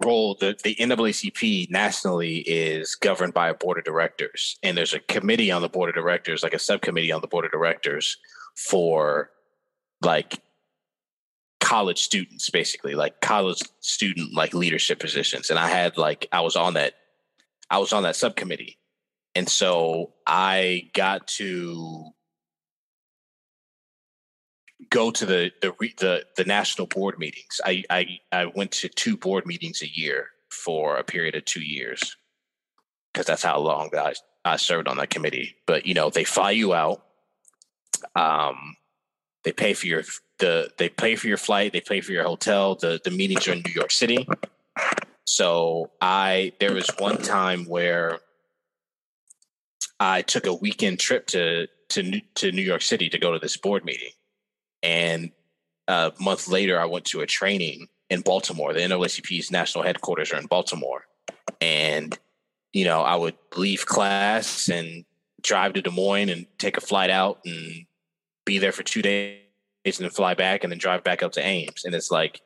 role. The, the naacp nationally is governed by a board of directors and there's a committee on the board of directors like a subcommittee on the board of directors for like college students basically like college student like leadership positions. And i had like i was on that i was on that subcommittee. And so i got to go to the the the, the national board meetings. I, I i went to two board meetings a year for a period of two years because that's how long that I, I served on that committee. But you know they fly you out um they pay for your the they pay for your flight they pay for your hotel the the meetings are in new york city. So I there was one time where I took a weekend trip to to to New York City to go to this board meeting, and a month later I went to a training in Baltimore. The NAACP's national headquarters are in Baltimore, and you know I would leave class and drive to Des Moines and take a flight out and be there for two days and then fly back and then drive back up to Ames. And it's like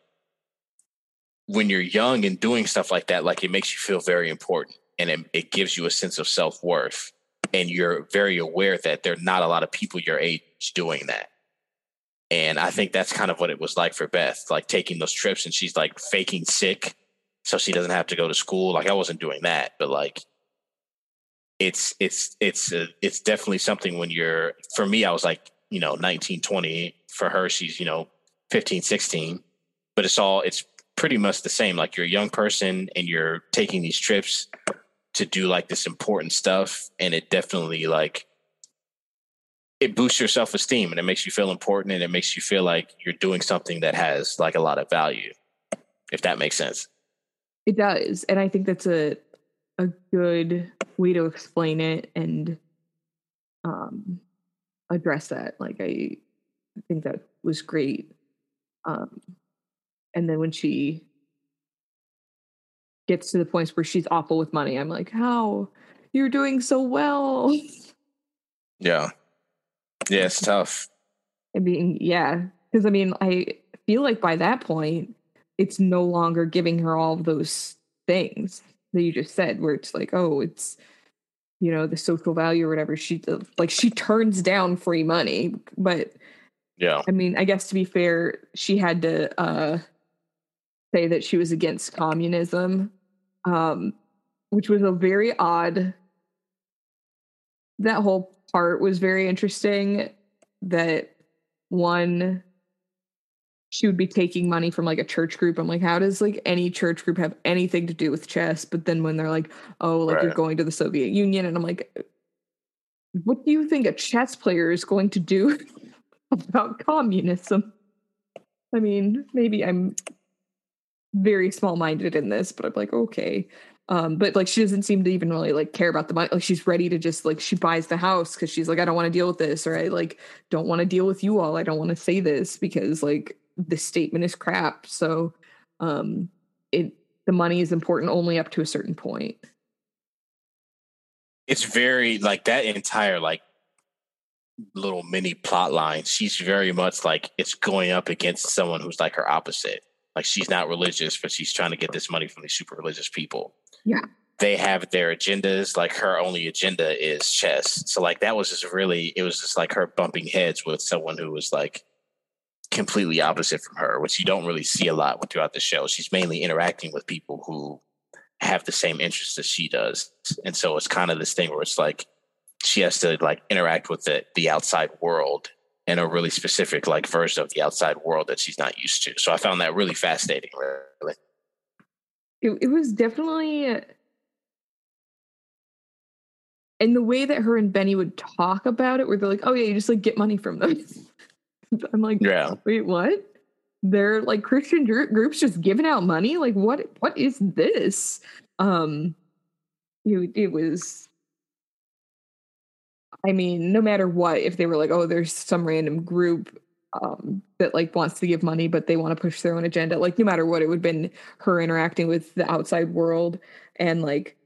when you're young and doing stuff like that, like it makes you feel very important and it, it gives you a sense of self worth. And you're very aware that there are not a lot of people your age doing that. And I think that's kind of what it was like for Beth, like taking those trips and she's like faking sick so she doesn't have to go to school. Like I wasn't doing that, but like it's it's it's uh, it's definitely something when you're for me I was like, you know, 19, 20. For her she's, you know, 15, 16. But it's all it's pretty much the same. Like you're a young person and you're taking these trips to do like this important stuff and it definitely like it boosts your self-esteem and it makes you feel important and it makes you feel like you're doing something that has like a lot of value if that makes sense it does and i think that's a a good way to explain it and um address that like i think that was great um and then when she gets to the points where she's awful with money i'm like how? You're doing so well. Yeah. Yeah it's tough. I mean yeah because i mean i feel like by that point it's no longer giving her all of those things that you just said where it's like oh it's you know the social value or whatever she like she turns down free money but yeah i mean i guess to be fair she had to uh say that she was against communism um which was a very odd that whole part was very interesting that one she would be taking money from like a church group. I'm like, how does like any church group have anything to do with chess? But then when they're like, oh, like right. you're going to the Soviet Union, and I'm like, what do you think a chess player is going to do about communism? I mean, maybe I'm very small minded in this, but I'm like, okay. Um, but like she doesn't seem to even really like care about the money. Like she's ready to just like she buys the house because she's like, I don't want to deal with this, or I like don't want to deal with you all. I don't want to say this because like this statement is crap. So um it the money is important only up to a certain point. It's very like that entire like little mini plot line. She's very much like it's going up against someone who's like her opposite. Like she's not religious, but she's trying to get this money from these super religious people. Yeah. They have their agendas. Like her only agenda is chess. So like that was just really it was just like her bumping heads with someone who was like completely opposite from her, which you don't really see a lot throughout the show. She's mainly interacting with people who have the same interests as she does. And so it's kind of this thing where it's like she has to like interact with the the outside world in a really specific like version of the outside world that she's not used to. So I found that really fascinating, really. It, it was definitely and the way that her and Benny would talk about it, where they're like, "Oh yeah, you just like get money from them." [LAUGHS] I'm like, yeah. Wait, what? They're like Christian groups just giving out money. Like, what? What is this? Um, it, it was. I mean, no matter what, if they were like, oh, there's some random group um, that like wants to give money, but they want to push their own agenda. Like, no matter what, it would have been her interacting with the outside world and like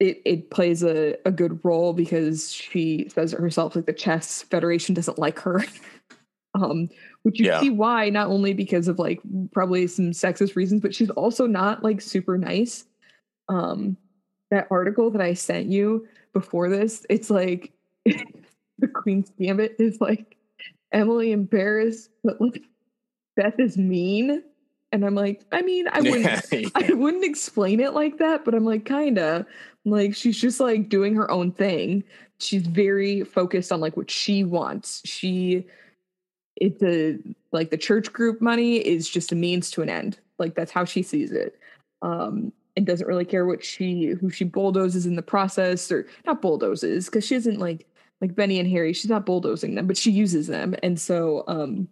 it, it plays a, a good role because she says it herself like the chess federation doesn't like her [LAUGHS] um, which you yeah. see why not only because of like probably some sexist reasons, but she's also not like super nice. Um, that article that I sent you before this, it's like [LAUGHS] the Queen's Gambit is like Emily in Paris, but like Beth is mean. And I'm like, I mean, I wouldn't yeah. [LAUGHS] I wouldn't explain it like that, but I'm like kinda like she's just like doing her own thing. She's very focused on like what she wants. She it's a like the church group money is just a means to an end. Like that's how she sees it. Um, and doesn't really care what she who she bulldozes in the process or not bulldozes because she isn't like like Benny and Harry. She's not bulldozing them, but she uses them. And so um,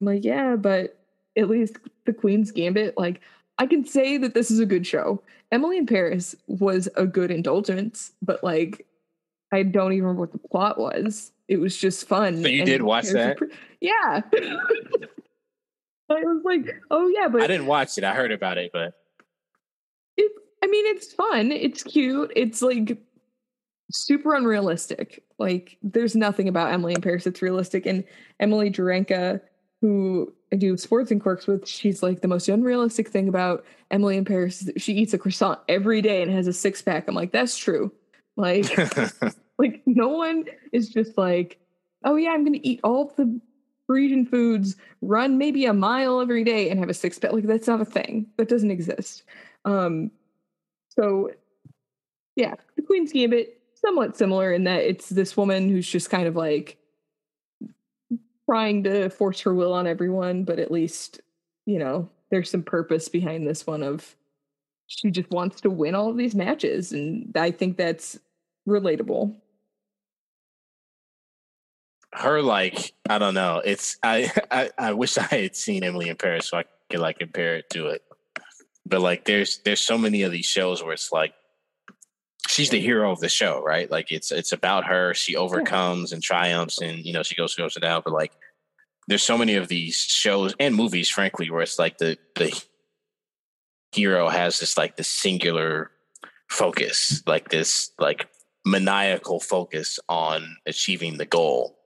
I'm like, yeah, but at least the Queen's Gambit, like I can say that this is a good show. Emily in Paris was a good indulgence, but like I don't even remember what the plot was. It was just fun. So you did watch that? Pre- yeah. [LAUGHS] I was like, oh yeah, but I didn't watch it. I heard about it, but I mean, it's fun. It's cute. It's like super unrealistic. Like, there's nothing about Emily in Paris that's realistic. And Emily Jarenka, who I do sports and quirks with, she's like the most unrealistic thing about Emily in Paris. She eats a croissant every day and has a six pack. I'm like, that's true. Like, [LAUGHS] like no one is just like, oh yeah, I'm gonna eat all the Parisian foods, run maybe a mile every day, and have a six pack. Like that's not a thing. That doesn't exist. Um, so yeah, the Queen's Gambit somewhat similar in that it's this woman who's just kind of like trying to force her will on everyone, but at least you know there's some purpose behind this one of she just wants to win all of these matches and i think that's relatable her like I don't know. It's I, [LAUGHS] I I wish I had seen Emily in Paris so I could like compare it to it. But like there's there's so many of these shows where it's like she's the hero of the show, right? Like it's it's about her. She overcomes and triumphs and you know she goes goes down. But like there's so many of these shows and movies, frankly, where it's like the the hero has this like the singular focus, like this like maniacal focus on achieving the goal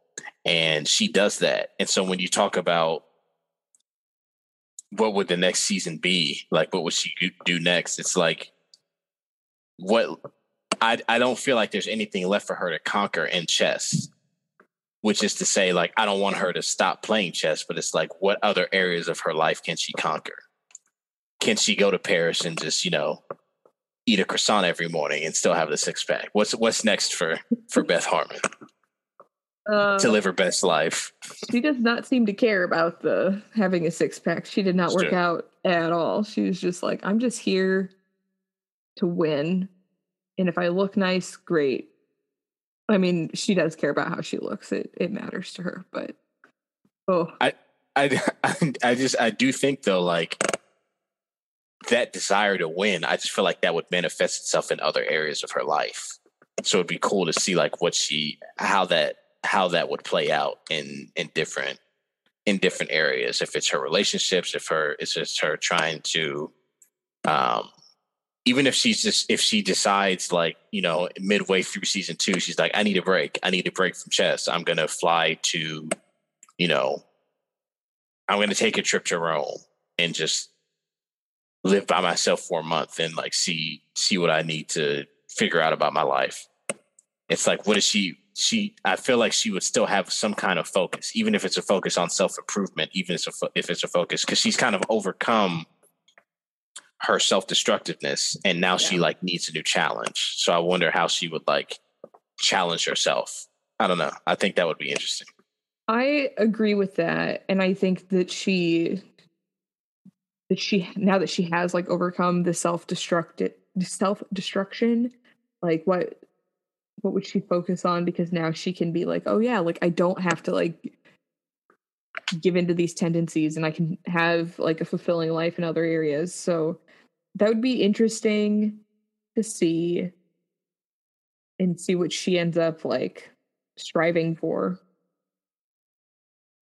and she does that. And so when you talk about what would the next season be, like what would she do next? It's like what I I don't feel like there's anything left for her to conquer in chess. Which is to say, like, I don't want her to stop playing chess, but it's like, what other areas of her life can she conquer? Can she go to Paris and just, you know, eat a croissant every morning and still have the six pack? What's what's next for for Beth Harmon? Uh, to live her best life. she does not seem to care about the having a six pack. She did not work true. out at all. She was just like, I'm just here to win. And if I look nice, great. I mean, she does care about how she looks. It it matters to her, but oh. I I [LAUGHS] I just I do think though like that desire to win, I just feel like that would manifest itself in other areas of her life. So it'd be cool to see like what she how that how that would play out in in different in different areas. If it's her relationships, if her it's just her trying to um even if she's just if she decides like you know midway through season two she's like i need a break. I need a break from chess. I'm gonna fly to you know i'm gonna take a trip to rome and just live by myself for a month and like see see what i need to figure out about my life. It's like what is she she I feel like she would still have some kind of focus, even if it's a focus on self improvement, even if it's a, if it's a focus because she's kind of overcome her self destructiveness, and now yeah. she like needs a new challenge. So I wonder how she would like challenge herself. I don't know. I think that would be interesting. I agree with that, and I think that she that she now that she has like overcome the self destructed self destruction like what what would she focus on? Because now she can be like oh yeah like i don't have to like give into these tendencies and i can have like a fulfilling life in other areas. So that would be interesting to see and see what she ends up like striving for.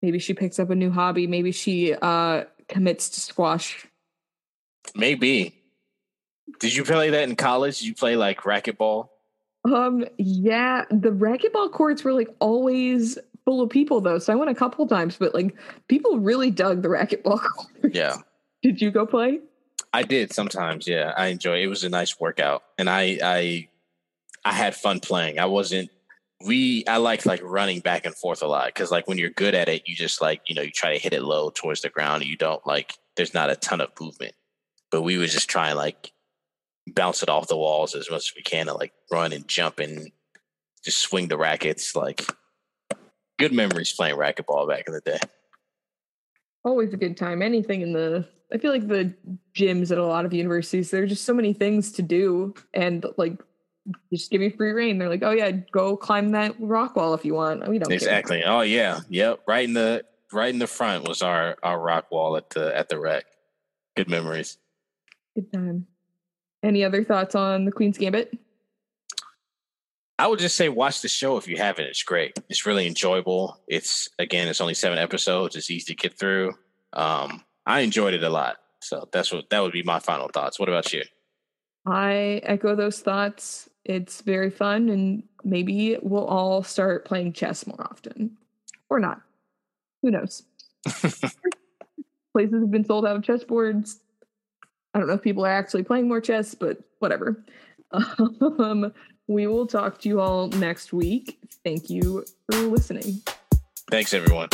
Maybe she picks up a new hobby. Maybe she uh commits to squash. Maybe. Did you play that in college? Did you play like racquetball um, yeah, the racquetball courts were like always full of people though. So I went a couple times, but like people really dug the racquetball [LAUGHS] courts. Yeah. Did you go play? I did sometimes. Yeah, I enjoy. It. it was a nice workout, and I I I had fun playing. I wasn't. We I like like running back and forth a lot because like when you're good at it, you just like you know you try to hit it low towards the ground. And you don't like there's not a ton of movement, but we would just try and like bounce it off the walls as much as we can and like run and jump and just swing the rackets. Like good memories playing racquetball back in the day. Always a good time. Anything in the I feel like the gyms at a lot of universities, there are just so many things to do and like just give me free reign. They're like, oh yeah, go climb that rock wall if you want. We don't exactly. Care. Oh yeah, yep. Right in the right in the front was our our rock wall at the at the rec. Good memories. Good time. Any other thoughts on the Queen's Gambit? I would just say watch the show if you haven't. It's great. It's really enjoyable. It's again, it's only seven episodes. It's easy to get through. Um, I enjoyed it a lot. So that's what that would be my final thoughts. What about you? I echo those thoughts. It's very fun, and maybe we'll all start playing chess more often, or not. Who knows? [LAUGHS] Places have been sold out of chessboards. I don't know if people are actually playing more chess, but whatever. [LAUGHS] Um, we will talk to you all next week. Thank you for listening. Thanks, everyone.